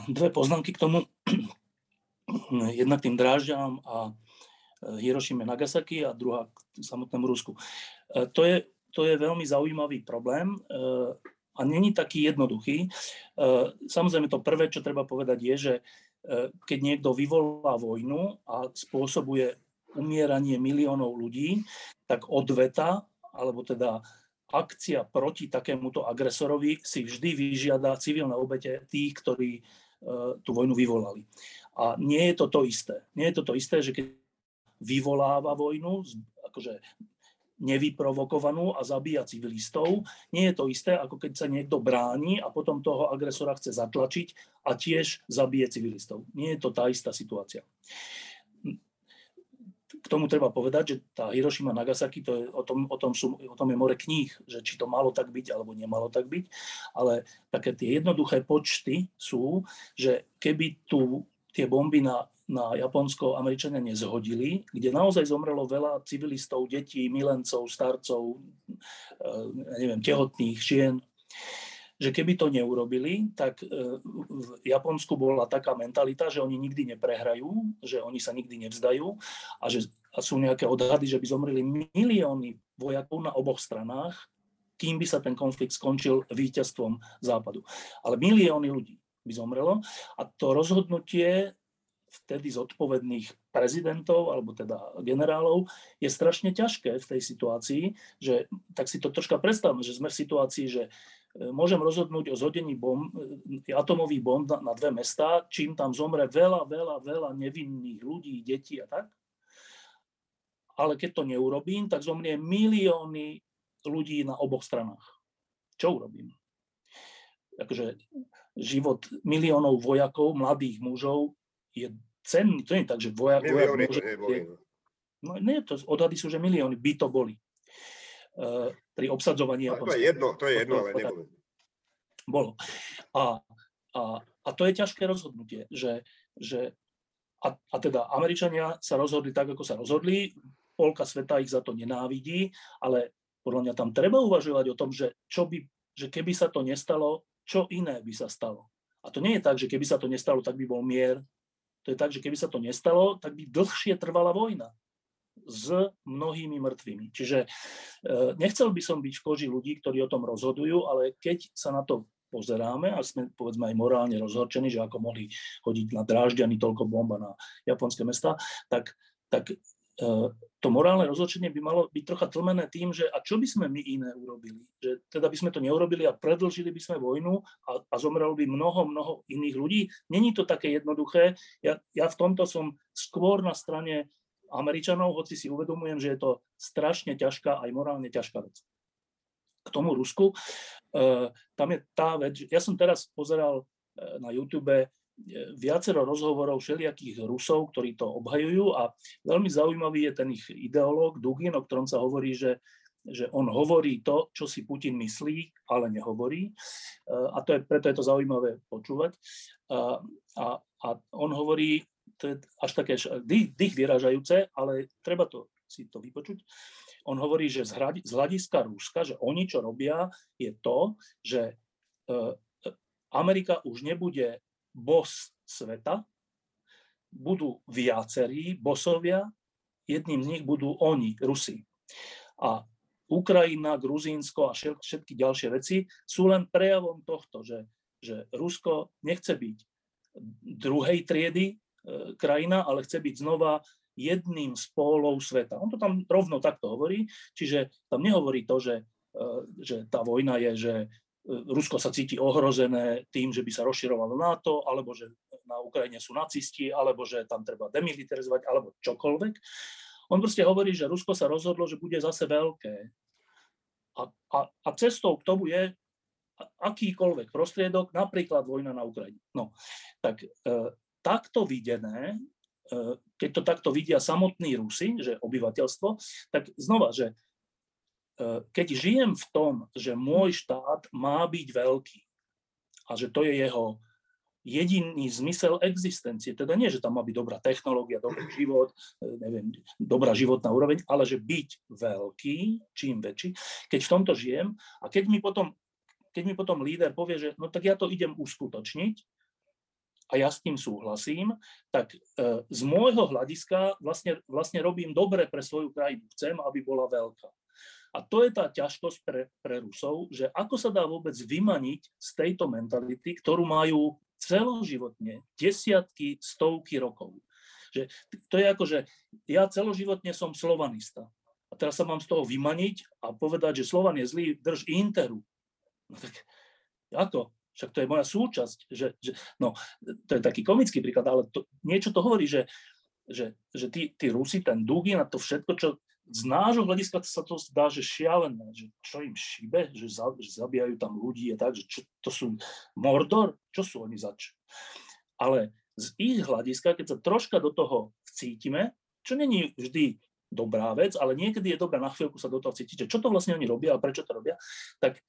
dve poznámky k tomu. Jednak tým drážďam a e, Hirošime Nagasaki a druhá k samotnému Rusku. E, to je, to je veľmi zaujímavý problém e, a není taký jednoduchý. Samozrejme to prvé, čo treba povedať je, že keď niekto vyvolá vojnu a spôsobuje umieranie miliónov ľudí, tak odveta, alebo teda akcia proti takémuto agresorovi si vždy vyžiada civilné obete tých, ktorí e, tú vojnu vyvolali. A nie je to to isté. Nie je to to isté, že keď vyvoláva vojnu, akože nevyprovokovanú a zabíja civilistov. Nie je to isté, ako keď sa niekto bráni a potom toho agresora chce zatlačiť a tiež zabije civilistov. Nie je to tá istá situácia k tomu treba povedať, že tá Hiroshima Nagasaki, to je, o, tom, o, tom sú, o tom je more kníh, že či to malo tak byť alebo nemalo tak byť, ale také tie jednoduché počty sú, že keby tu tie bomby na, na Japonsko Američania nezhodili, kde naozaj zomrelo veľa civilistov, detí, milencov, starcov, e, neviem, tehotných žien, že keby to neurobili, tak e, v Japonsku bola taká mentalita, že oni nikdy neprehrajú, že oni sa nikdy nevzdajú a že a sú nejaké odhady, že by zomreli milióny vojakov na oboch stranách, kým by sa ten konflikt skončil víťazstvom Západu. Ale milióny ľudí by zomrelo a to rozhodnutie vtedy zodpovedných prezidentov alebo teda generálov je strašne ťažké v tej situácii, že tak si to troška predstavme, že sme v situácii, že môžem rozhodnúť o zhodení bomb, e, atomových bomb na, na dve mestá, čím tam zomre veľa, veľa, veľa nevinných ľudí, detí a tak. Ale keď to neurobím, tak zomrie milióny ľudí na oboch stranách. Čo urobím? Takže život miliónov vojakov, mladých mužov je cenný. To nie je tak, že vojak, vojak milióny, môže... Je, no nie, to odhady sú, že milióny by to boli. Pri obsadzovaní To je jedno, to je jedno, ale nebolo. Bolo. A, a, a to je ťažké rozhodnutie, že, že a, a teda Američania sa rozhodli tak, ako sa rozhodli, polka sveta ich za to nenávidí, ale podľa mňa tam treba uvažovať o tom, že, čo by, že keby sa to nestalo, čo iné by sa stalo. A to nie je tak, že keby sa to nestalo, tak by bol mier. To je tak, že keby sa to nestalo, tak by dlhšie trvala vojna s mnohými mŕtvými. Čiže e, nechcel by som byť v koži ľudí, ktorí o tom rozhodujú, ale keď sa na to pozeráme a sme povedzme aj morálne rozhorčení, že ako mohli chodiť na Drážďany toľko bomba na japonské mesta, tak, tak E, to morálne rozhodčenie by malo byť trocha tlmené tým, že a čo by sme my iné urobili? Že teda by sme to neurobili a predlžili by sme vojnu a, a zomrelo by mnoho, mnoho iných ľudí. Není to také jednoduché. Ja, ja v tomto som skôr na strane Američanov, hoci si uvedomujem, že je to strašne ťažká, aj morálne ťažká vec. K tomu Rusku, e, tam je tá vec, ja som teraz pozeral e, na YouTube viacero rozhovorov všelijakých Rusov, ktorí to obhajujú a veľmi zaujímavý je ten ich ideológ Dugin, o ktorom sa hovorí, že, že on hovorí to, čo si Putin myslí, ale nehovorí. A to je, preto je to zaujímavé počúvať. A, a, a on hovorí, to je až také dých, dých vyražajúce, ale treba to si to vypočuť. On hovorí, že z hľadiska Ruska, že oni čo robia, je to, že e, Amerika už nebude bos sveta, budú viacerí bosovia, jedným z nich budú oni, Rusi. A Ukrajina, Gruzínsko a všetky ďalšie veci sú len prejavom tohto, že, že Rusko nechce byť druhej triedy e, krajina, ale chce byť znova jedným z pólov sveta. On to tam rovno takto hovorí, čiže tam nehovorí to, že, e, že tá vojna je, že Rusko sa cíti ohrozené tým, že by sa rozširovalo NATO, alebo že na Ukrajine sú nacisti, alebo že tam treba demilitarizovať, alebo čokoľvek. On proste hovorí, že Rusko sa rozhodlo, že bude zase veľké. A, a, a cestou k tomu je akýkoľvek prostriedok, napríklad vojna na Ukrajine. No, tak e, takto videné, e, keď to takto vidia samotní Rusi, že obyvateľstvo, tak znova, že E, keď žijem v tom, že môj štát má byť veľký a že to je jeho jediný zmysel existencie, teda nie, že tam má byť dobrá technológia, dobrý život, e, neviem, dobrá životná úroveň, ale že byť veľký, čím väčší, keď v tomto žijem a keď mi potom, keď mi potom líder povie, že no tak ja to idem uskutočniť, a ja s tým súhlasím, tak e, z môjho hľadiska vlastne, vlastne robím dobre pre svoju krajinu. Chcem, aby bola veľká. A to je tá ťažkosť pre, pre Rusov, že ako sa dá vôbec vymaniť z tejto mentality, ktorú majú celoživotne, desiatky, stovky rokov. Že to je ako, že ja celoživotne som slovanista. A teraz sa mám z toho vymaniť a povedať, že Slovan je zlý, drž Interu. No tak ako? Však to je moja súčasť. Že, že, no, to je taký komický príklad, ale to, niečo to hovorí, že, že, že tí, tí Rusi, ten Dugin a to všetko, čo z nášho hľadiska sa to zdá, že šialené, že čo im šíbe, že, za, že zabíjajú tam ľudí a tak, že čo, to sú Mordor, čo sú oni zač. Ale z ich hľadiska, keď sa troška do toho vcítime, čo není vždy dobrá vec, ale niekedy je dobré na chvíľku sa do toho cítiť, čo to vlastne oni robia a prečo to robia, tak,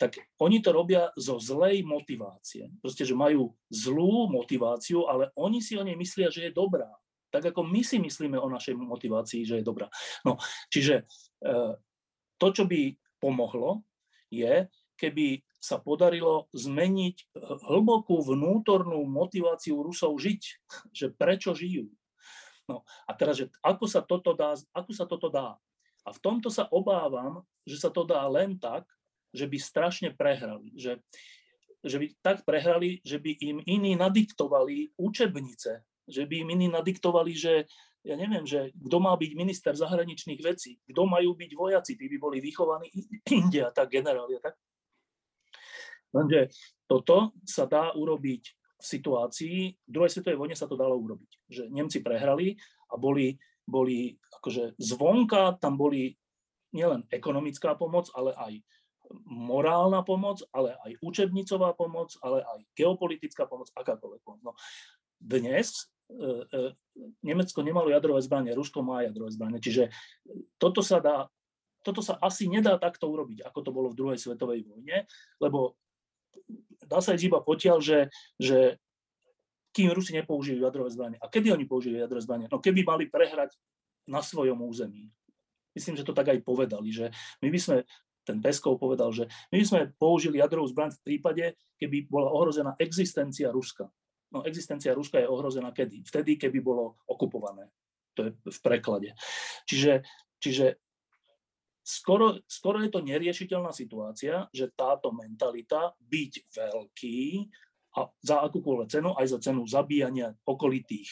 tak oni to robia zo zlej motivácie. Proste, že majú zlú motiváciu, ale oni si o nej myslia, že je dobrá tak ako my si myslíme o našej motivácii, že je dobrá. No, čiže e, to, čo by pomohlo, je, keby sa podarilo zmeniť hlbokú vnútornú motiváciu Rusov žiť, že prečo žijú. No a teraz, že ako sa toto dá, ako sa toto dá? A v tomto sa obávam, že sa to dá len tak, že by strašne prehrali. Že, že by tak prehrali, že by im iní nadiktovali učebnice že by im iní nadiktovali, že ja neviem, že kto má byť minister zahraničných vecí, kto majú byť vojaci, tí by boli vychovaní inde tak, generáli tak. Lenže toto sa dá urobiť v situácii, v druhej svetovej vojne sa to dalo urobiť, že Nemci prehrali a boli, boli akože zvonka, tam boli nielen ekonomická pomoc, ale aj morálna pomoc, ale aj učebnicová pomoc, ale aj geopolitická pomoc, akákoľvek pomoc. No, dnes E, e, Nemecko nemalo jadrové zbranie, Rusko má jadrové zbranie. Čiže toto sa dá toto sa asi nedá takto urobiť, ako to bolo v druhej svetovej vojne, lebo dá sa ísť iba potiaľ, že, že kým Rusi nepoužijú jadrové zbranie. A kedy oni použijú jadrové zbranie? No keby mali prehrať na svojom území. Myslím, že to tak aj povedali, že my by sme, ten Peskov povedal, že my sme použili jadrovú zbraň v prípade, keby bola ohrozená existencia Ruska. No existencia Ruska je ohrozená kedy? Vtedy, keby bolo okupované. To je v preklade. Čiže, čiže skoro, skoro je to neriešiteľná situácia, že táto mentalita byť veľký a za akúkoľvek cenu, aj za cenu zabíjania okolitých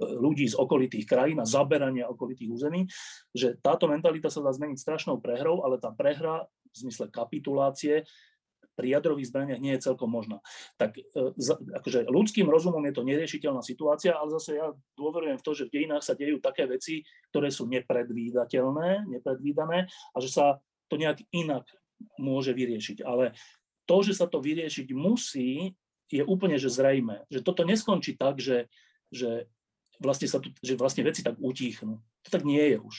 ľudí z okolitých krajín a zaberania okolitých území, že táto mentalita sa dá zmeniť strašnou prehrou, ale tá prehra v zmysle kapitulácie pri jadrových zbraniach nie je celkom možná. Tak e, akože ľudským rozumom je to neriešiteľná situácia, ale zase ja dôverujem v to, že v dejinách sa dejú také veci, ktoré sú nepredvídateľné, nepredvídané a že sa to nejak inak môže vyriešiť. Ale to, že sa to vyriešiť musí, je úplne že zrejme. Že toto neskončí tak, že, že, vlastne sa tu, že vlastne veci tak utíchnú. To tak nie je už.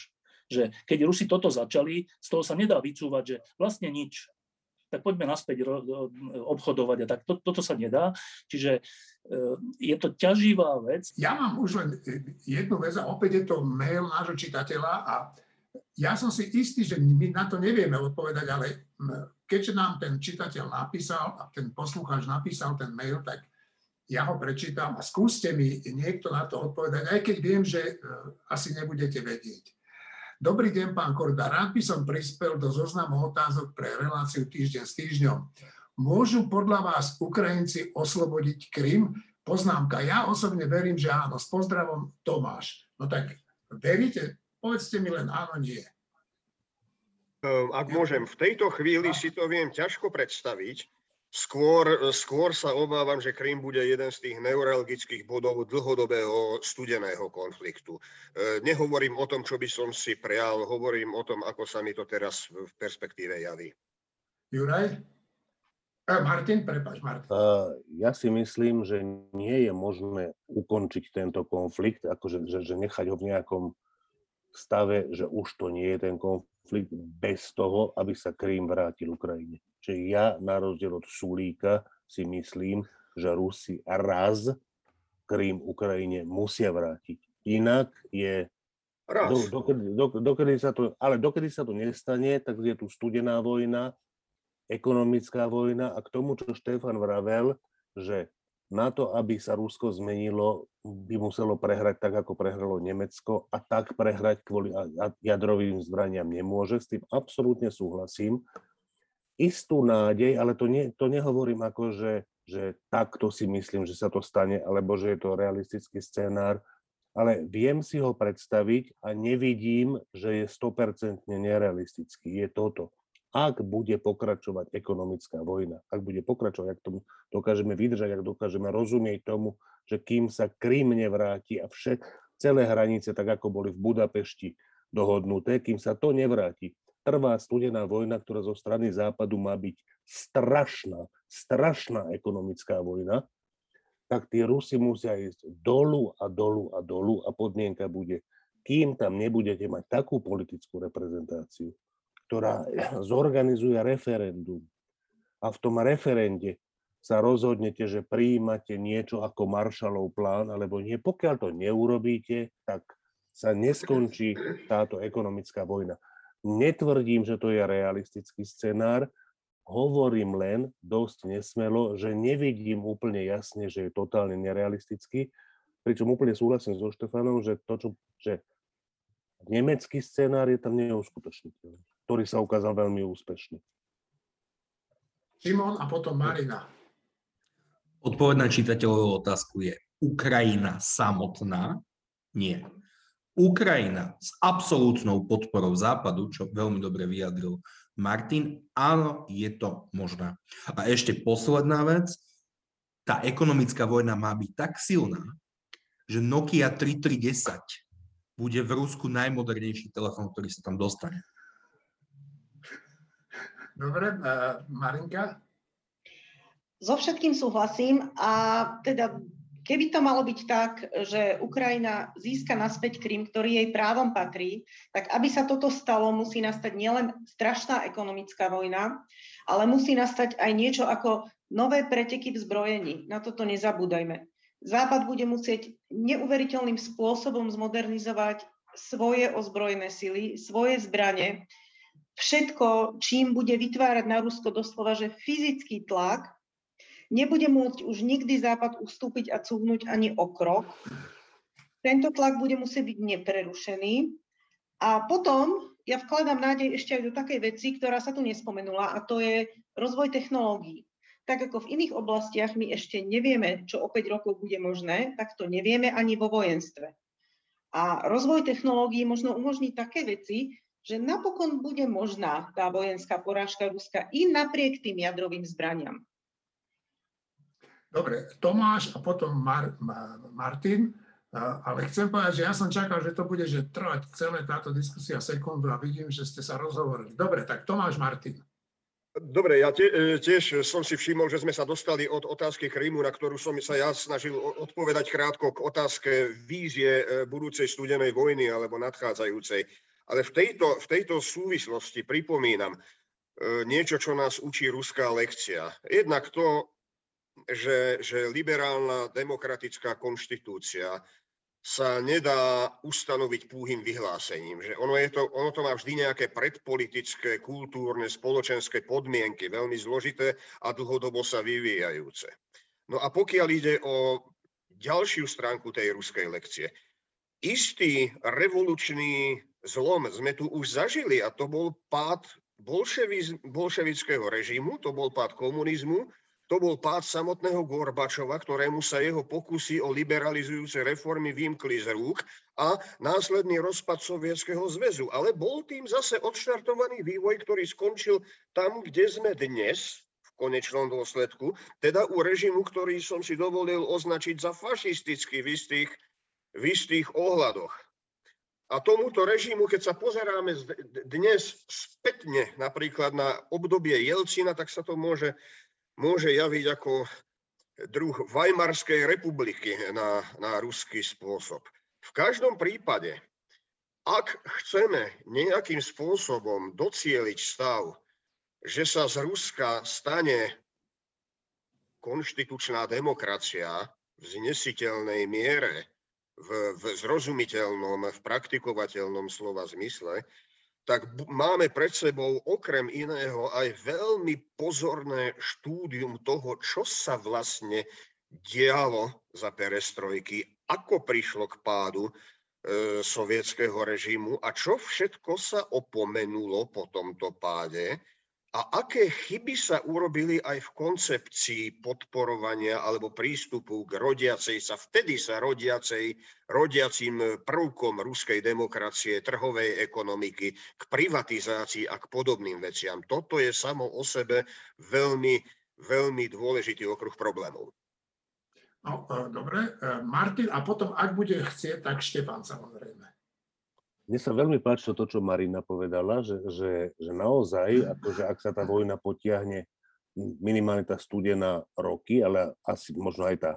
Že keď Rusi toto začali, z toho sa nedá vycúvať, že vlastne nič tak poďme naspäť obchodovať a tak. To, toto sa nedá. Čiže e, je to ťaživá vec. Ja mám už len jednu vec a opäť je to mail nášho čitateľa a ja som si istý, že my na to nevieme odpovedať, ale keďže nám ten čitateľ napísal a ten poslucháč napísal ten mail, tak ja ho prečítam a skúste mi niekto na to odpovedať, aj keď viem, že e, asi nebudete vedieť. Dobrý deň, pán Korda. Rád by som prispel do zoznamu otázok pre reláciu Týždeň s týždňom. Môžu podľa vás Ukrajinci oslobodiť Krym? Poznámka. Ja osobne verím, že áno. S pozdravom Tomáš. No tak veríte? Povedzte mi len áno, nie. Ehm, ak môžem, v tejto chvíli si to viem ťažko predstaviť, Skôr, skôr sa obávam, že Krym bude jeden z tých neuralgických bodov dlhodobého studeného konfliktu. E, nehovorím o tom, čo by som si prial, hovorím o tom, ako sa mi to teraz v perspektíve javí. Juraj? A Martin, prepáč, Martin. Uh, ja si myslím, že nie je možné ukončiť tento konflikt, akože, že, že nechať ho v nejakom stave, že už to nie je ten konflikt, bez toho, aby sa Krím vrátil Ukrajine. Čiže ja, na rozdiel od Sulíka, si myslím, že Rusi raz Krím Ukrajine musia vrátiť. Inak je... Raz. Do, dokedy, do, dokedy sa to, ale dokedy sa to nestane, tak je tu studená vojna, ekonomická vojna a k tomu, čo Štefan vravel, že na to, aby sa Rusko zmenilo, by muselo prehrať tak, ako prehralo Nemecko a tak prehrať kvôli jadrovým zbraniam nemôže. S tým absolútne súhlasím istú nádej, ale to, nie, to nehovorím ako, že, že takto si myslím, že sa to stane, alebo že je to realistický scénár, ale viem si ho predstaviť a nevidím, že je 100% nerealistický. Je toto. Ak bude pokračovať ekonomická vojna, ak bude pokračovať, ak tomu dokážeme vydržať, ak dokážeme rozumieť tomu, že kým sa Krym nevráti a všet, celé hranice, tak ako boli v Budapešti dohodnuté, kým sa to nevráti, trvá studená vojna, ktorá zo strany západu má byť strašná, strašná ekonomická vojna, tak tie Rusy musia ísť dolu a dolu a dolu a podmienka bude, kým tam nebudete mať takú politickú reprezentáciu, ktorá zorganizuje referendum a v tom referende sa rozhodnete, že prijímate niečo ako Marshallov plán, alebo nie. Pokiaľ to neurobíte, tak sa neskončí táto ekonomická vojna. Netvrdím, že to je realistický scenár, hovorím len dosť nesmelo, že nevidím úplne jasne, že je totálne nerealistický, pričom úplne súhlasím so Štefanom, že to, čo, že nemecký scenár je tam neuskutočniteľný, ktorý sa ukázal veľmi úspešný. Simon a potom Marina. Odpoveď na čitateľovú otázku je Ukrajina samotná? Nie. Ukrajina s absolútnou podporou Západu, čo veľmi dobre vyjadril Martin, áno, je to možné. A ešte posledná vec, tá ekonomická vojna má byť tak silná, že Nokia 3310 bude v Rusku najmodernejší telefón, ktorý sa tam dostane. Dobre, uh, Marinka? So všetkým súhlasím a teda Keby to malo byť tak, že Ukrajina získa naspäť Krym, ktorý jej právom patrí, tak aby sa toto stalo, musí nastať nielen strašná ekonomická vojna, ale musí nastať aj niečo ako nové preteky v zbrojení. Na toto nezabúdajme. Západ bude musieť neuveriteľným spôsobom zmodernizovať svoje ozbrojené sily, svoje zbranie, všetko, čím bude vytvárať na Rusko doslova, že fyzický tlak, Nebude môcť už nikdy Západ ustúpiť a cúvnuť ani o krok. Tento tlak bude musieť byť neprerušený. A potom ja vkladám nádej ešte aj do takej veci, ktorá sa tu nespomenula, a to je rozvoj technológií. Tak ako v iných oblastiach my ešte nevieme, čo o 5 rokov bude možné, tak to nevieme ani vo vojenstve. A rozvoj technológií možno umožní také veci, že napokon bude možná tá vojenská porážka Ruska i napriek tým jadrovým zbraniam. Dobre, Tomáš a potom Mar- Martin, ale chcem povedať, že ja som čakal, že to bude že trvať celé táto diskusia sekundu a vidím, že ste sa rozhovorili. Dobre, tak Tomáš Martin. Dobre, ja e, tiež som si všimol, že sme sa dostali od otázky Krymu, na ktorú som sa ja snažil odpovedať krátko k otázke vízie e, budúcej studenej vojny alebo nadchádzajúcej. Ale v tejto, v tejto súvislosti pripomínam e, niečo, čo nás učí ruská lekcia. Jednak to, že, že liberálna demokratická konštitúcia sa nedá ustanoviť púhým vyhlásením. Že ono, je to, ono to má vždy nejaké predpolitické, kultúrne, spoločenské podmienky, veľmi zložité a dlhodobo sa vyvíjajúce. No a pokiaľ ide o ďalšiu stránku tej ruskej lekcie, istý revolučný zlom sme tu už zažili a to bol pád bolševického režimu, to bol pád komunizmu to bol pád samotného Gorbačova, ktorému sa jeho pokusy o liberalizujúce reformy vymkli z rúk a následný rozpad Sovietskeho zväzu. Ale bol tým zase odštartovaný vývoj, ktorý skončil tam, kde sme dnes, v konečnom dôsledku, teda u režimu, ktorý som si dovolil označiť za fašistický v istých, v istých ohľadoch. A tomuto režimu, keď sa pozeráme dnes spätne napríklad na obdobie Jelcina, tak sa to môže môže javiť ako druh Weimarskej republiky na, na ruský spôsob. V každom prípade, ak chceme nejakým spôsobom docieliť stav, že sa z Ruska stane konštitučná demokracia v znesiteľnej miere, v, v zrozumiteľnom, v praktikovateľnom slova zmysle, tak máme pred sebou okrem iného aj veľmi pozorné štúdium toho, čo sa vlastne dialo za perestrojky, ako prišlo k pádu e, sovietského režimu a čo všetko sa opomenulo po tomto páde a aké chyby sa urobili aj v koncepcii podporovania alebo prístupu k rodiacej sa, vtedy sa rodiacej, rodiacím prvkom ruskej demokracie, trhovej ekonomiky, k privatizácii a k podobným veciam. Toto je samo o sebe veľmi, veľmi dôležitý okruh problémov. No, e, dobre. E, Martin, a potom, ak bude chcieť, tak Štefan samozrejme. Mne sa veľmi páčilo to, čo Marina povedala, že, že, že naozaj, akože ak sa tá vojna potiahne minimálne tá studená roky, ale asi možno aj tá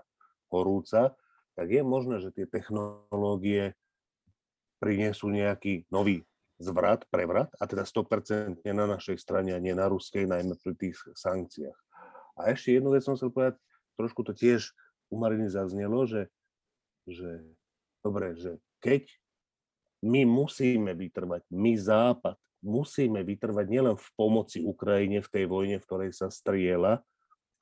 horúca, tak je možné, že tie technológie prinesú nejaký nový zvrat, prevrat, a teda 100% na našej strane a nie na ruskej, najmä pri tých sankciách. A ešte jednu vec som chcel povedať, trošku to tiež u Mariny zaznelo, že, že dobre, že keď my musíme vytrvať, my Západ, musíme vytrvať nielen v pomoci Ukrajine v tej vojne, v ktorej sa striela,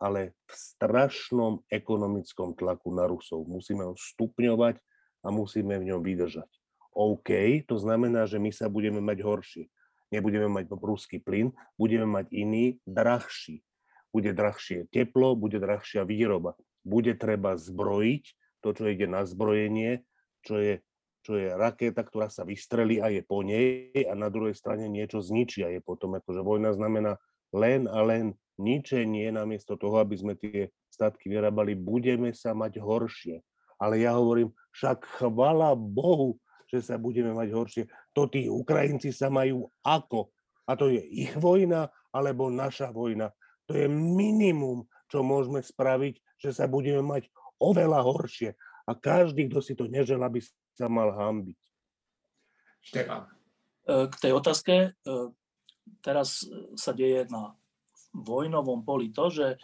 ale v strašnom ekonomickom tlaku na Rusov. Musíme ho stupňovať a musíme v ňom vydržať. OK, to znamená, že my sa budeme mať horšie. Nebudeme mať ruský plyn, budeme mať iný, drahší. Bude drahšie teplo, bude drahšia výroba. Bude treba zbrojiť to, čo ide na zbrojenie, čo je čo je rakéta, ktorá sa vystrelí a je po nej a na druhej strane niečo zničí a je potom akože vojna znamená len a len ničenie namiesto toho, aby sme tie statky vyrábali, budeme sa mať horšie. Ale ja hovorím, však chvala Bohu, že sa budeme mať horšie. To tí Ukrajinci sa majú ako? A to je ich vojna alebo naša vojna. To je minimum, čo môžeme spraviť, že sa budeme mať oveľa horšie. A každý, kto si to nežel, aby sa mal hambiť. Štefan. E, k tej otázke, e, teraz sa deje na vojnovom poli to, že e,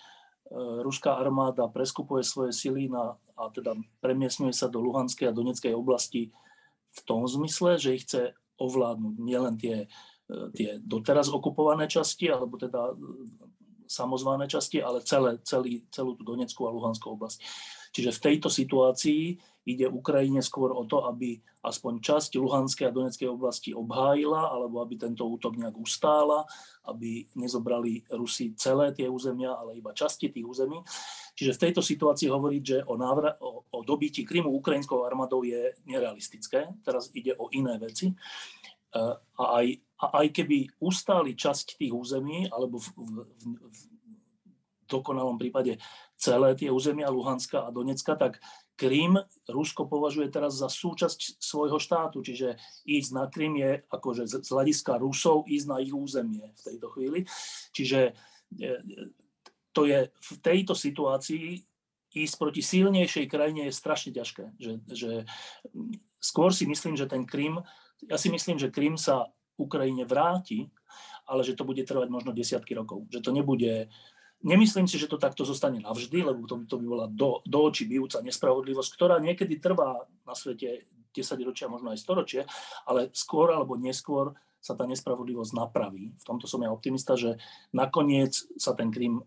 ruská armáda preskupuje svoje sily na, a teda premiesňuje sa do Luhanskej a Doneckej oblasti v tom zmysle, že ich chce ovládnuť nielen tie, tie doteraz okupované časti, alebo teda samozvané časti, ale celé, celý, celú tú Doneckú a Luhanskú oblasť. Čiže v tejto situácii ide Ukrajine skôr o to, aby aspoň časť Luhanskej a Donetskej oblasti obhájila, alebo aby tento útok nejak ustála, aby nezobrali Rusi celé tie územia, ale iba časti tých území. Čiže v tejto situácii hovoriť, že o, návra- o, o dobití Krymu ukrajinskou armádou je nerealistické. Teraz ide o iné veci. E, a aj, a aj keby ustáli časť tých území, alebo v, v, v, v dokonalom prípade celé tie územia Luhanska a Donecka, tak Krym Rusko považuje teraz za súčasť svojho štátu, čiže ísť na Krym je akože z hľadiska Rusov ísť na ich územie v tejto chvíli. Čiže e, to je v tejto situácii ísť proti silnejšej krajine je strašne ťažké. Že, že skôr si myslím, že ten Krym, ja si myslím, že Krym sa Ukrajine vráti, ale že to bude trvať možno desiatky rokov. Že to nebude Nemyslím si, že to takto zostane navždy, lebo to, to by bola do, do očí bijúca nespravodlivosť, ktorá niekedy trvá na svete 10 ročia, možno aj storočie, ale skôr alebo neskôr sa tá nespravodlivosť napraví. V tomto som ja optimista, že nakoniec sa ten Krym e,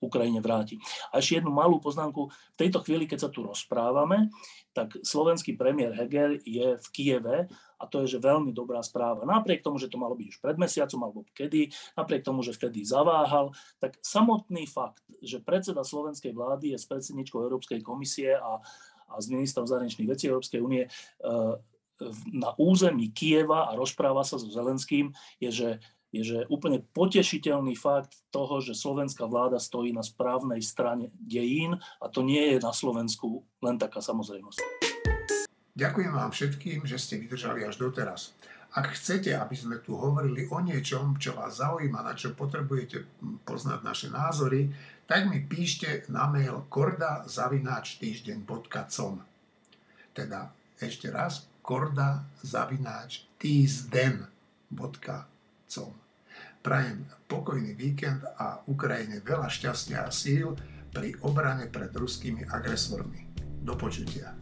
Ukrajine vráti. A ešte jednu malú poznámku. V tejto chvíli, keď sa tu rozprávame, tak slovenský premiér Heger je v Kieve a to je že veľmi dobrá správa. Napriek tomu, že to malo byť už pred mesiacom alebo kedy, napriek tomu, že vtedy zaváhal, tak samotný fakt, že predseda slovenskej vlády je s predsedničkou Európskej komisie a, a s ministrom zahraničných vecí Európskej únie e, na území Kieva a rozpráva sa so Zelenským, je, že je, že úplne potešiteľný fakt toho, že slovenská vláda stojí na správnej strane dejín a to nie je na Slovensku len taká samozrejmosť. Ďakujem vám všetkým, že ste vydržali až doteraz. Ak chcete, aby sme tu hovorili o niečom, čo vás zaujíma, na čo potrebujete poznať naše názory, tak mi píšte na mail korda.týždeň.com Teda ešte raz korda.týždeň.com otcom. Prajem pokojný víkend a Ukrajine veľa šťastia a síl pri obrane pred ruskými agresormi. Do počutia.